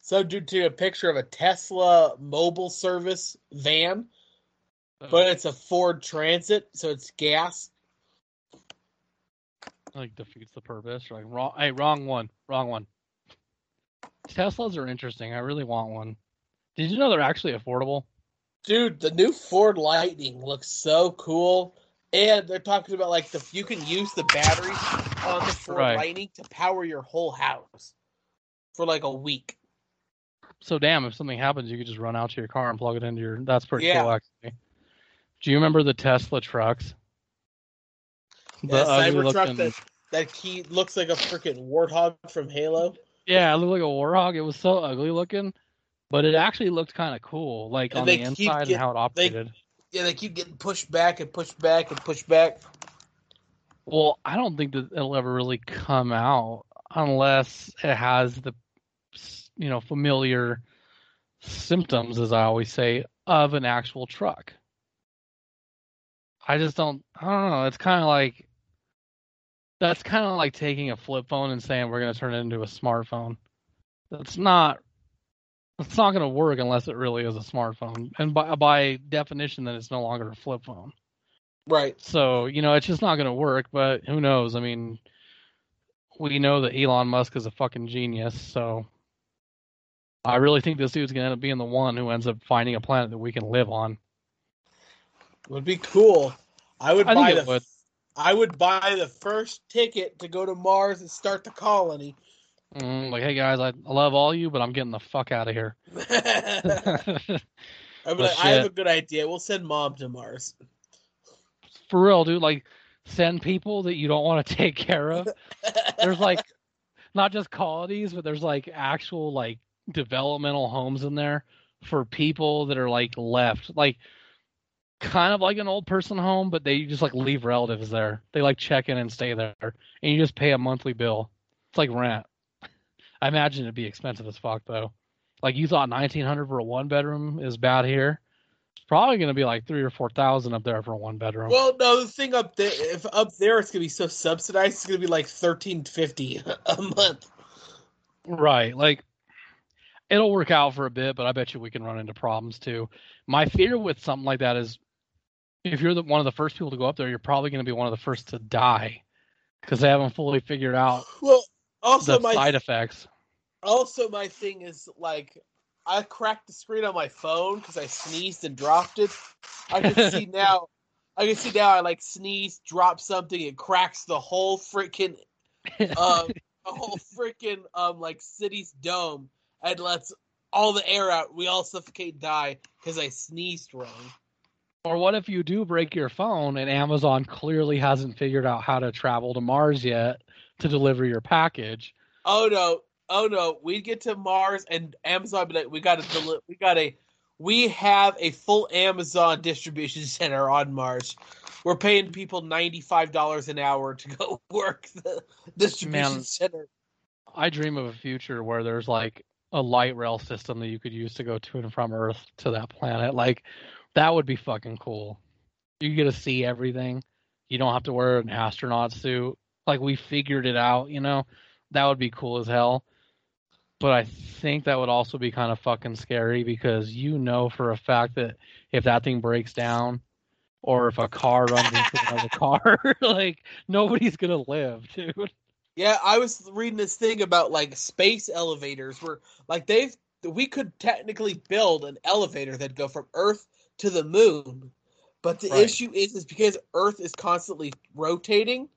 so dude took a picture of a Tesla mobile service van, but it's a Ford Transit, so it's gas. like defeats the purpose. Like wrong. Hey, wrong one. Wrong one. Teslas are interesting. I really want one. Did you know they're actually affordable? Dude, the new Ford Lightning looks so cool. And they're talking about like the you can use the batteries on the Ford Right. Lightning to power your whole house for like a week. So damn, if something happens, you could just run out to your car and plug it into your. That's pretty Yeah. cool, actually. Do you remember the Tesla trucks? The Yeah, Cybertruck that that key looks like a freaking warthog from Halo. Yeah, it looked like a warthog. It was so ugly looking, but it actually looked kind of cool, like And on the inside get- and how it they- operated. Yeah, they keep getting pushed back and pushed back and pushed back. Well, I don't think that it'll ever really come out unless it has the, you know, familiar symptoms, as I always say, of an actual truck. I just don't. I don't know. It's kind of like that's kind of like taking a flip phone and saying we're going to turn it into a smartphone. That's not. It's not going to work unless it really is a smartphone, and by by definition, then it's no longer a flip phone. Right. So, you know, it's just not going to work, but who knows? I mean, we know that Elon Musk is a fucking genius, so I really think this dude's going to end up being the one who ends up finding a planet that we can live on. Would be cool. I would I buy the would. I would buy the first ticket to go to Mars and start the colony. Mm, like, hey guys, I, I love all you, but I'm getting the fuck out of here. Well, like, I have a good idea. We'll send mom to Mars. For real, dude, like, send people that you don't want to take care of. There's like, not just colonies, but there's like actual like developmental homes in there for people that are like left, like kind of like an old person home, but they just like leave relatives there. They like check in and stay there, and you just pay a monthly bill. It's like rent. I imagine it'd be expensive as fuck though. Like you thought nineteen hundred for a one bedroom is bad here. It's probably gonna be like three or four thousand up there for a one bedroom. well, no, the thing up there, if up there it's gonna be so subsidized, it's gonna be like thirteen fifty a month. Right. Like it'll work out for a bit, but I bet you we can run into problems too. My fear with something like that is if you're the one of the first people to go up there, you're probably going to be one of the first to die because they haven't fully figured out Well, also the my side effects. Also my thing is like I cracked the screen on my phone because I sneezed and dropped it. I can see now. I can see now. I like sneeze, drop something, it cracks the whole freaking um, a whole freaking um like city's dome and lets all the air out. We all suffocate and die because I sneezed wrong. Or what if you do break your phone and Amazon clearly hasn't figured out how to travel to Mars yet to deliver your package? Oh no, oh no, we'd get to Mars and Amazon be like, we got to deli- we got a we have a full Amazon distribution center on Mars. We're paying people ninety five dollars an hour to go work the distribution Man. center. I dream of a future where there's like a light rail system that you could use to go to and from Earth to that planet. Like that would be fucking cool. You get to see everything. You don't have to wear an astronaut suit. Like we figured it out, you know. That would be cool as hell. But I think that would also be kind of fucking scary because you know for a fact that if that thing breaks down or if a car runs into another car, like nobody's gonna live, dude. Yeah, I was reading this thing about like space elevators where like they've we could technically build an elevator that'd go from Earth to the moon. But the Right. issue is is because Earth is constantly rotating.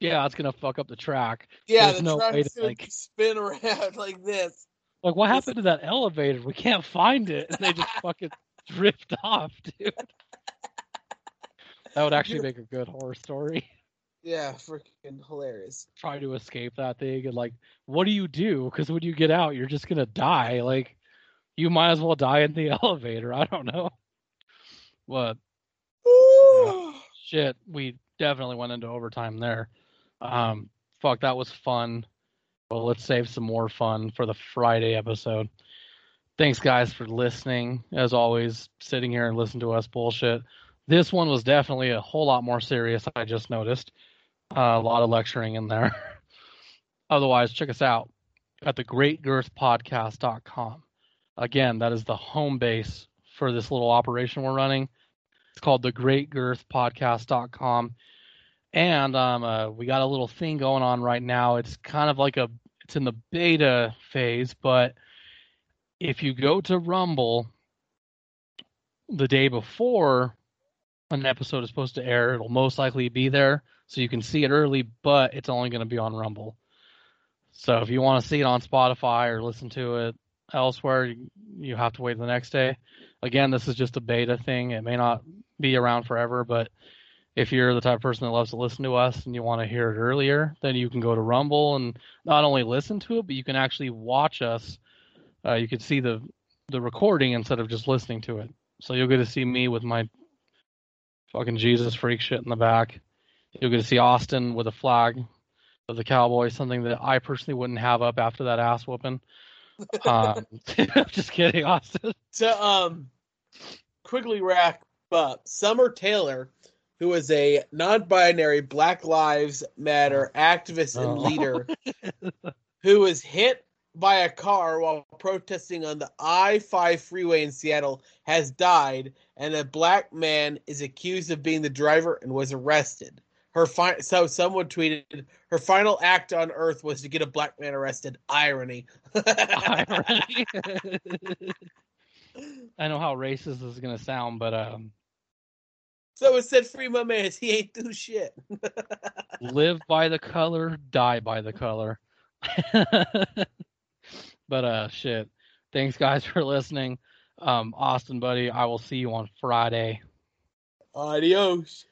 Yeah, it's gonna fuck up the track. Yeah, There's the no way to, gonna like- spin around like this. Like, what happened to that elevator? We can't find it. And they just fucking drift off, dude. That would actually make a good horror story. Yeah, freaking hilarious. Try to escape that thing and like, what do you do? Because when you get out, you're just gonna die. Like, you might as well die in the elevator. I don't know. What shit? We definitely went into overtime there. Um, fuck, that was fun. Well, let's save some more fun for the Friday episode. Thanks, guys, for listening. As always, sitting here and listening to us bullshit. This one was definitely a whole lot more serious. I just noticed uh, a lot of lecturing in there. Otherwise, check us out at the greatgirthpodcast.com. Again, that is the home base for this little operation we're running. It's called the greatgirthpodcast.com. And um, uh, we got a little thing going on right now. It's kind of like a, it's in the beta phase, but if you go to Rumble the day before an episode is supposed to air, it'll most likely be there. So you can see it early, but it's only going to be on Rumble. So if you want to see it on Spotify or listen to it elsewhere, you, you have to wait the next day. Again, this is just a beta thing. It may not be around forever, but if you're the type of person that loves to listen to us and you want to hear it earlier, then you can go to Rumble and not only listen to it, but you can actually watch us. Uh, you can see the the recording instead of just listening to it. So you'll get to see me with my fucking Jesus freak shit in the back. You'll get to see Austin with a flag of the Cowboys, something that I personally wouldn't have up after that ass whooping. Um, just kidding, Austin. To um quickly wrap up, Summer Taylor, who is a non-binary Black Lives Matter activist and Oh. leader, who was hit by a car while protesting on the I-5 freeway in Seattle, has died, and a black man is accused of being the driver and was arrested. Her fi- so someone tweeted her final act on Earth was to get a black man arrested. Irony. Irony. I know how racist this is gonna sound, but um, So it said free my man. He ain't do shit. live by the color, die by the color. but uh, shit. Thanks, guys, for listening. Um, Austin, buddy, I will see you on Friday. Adios.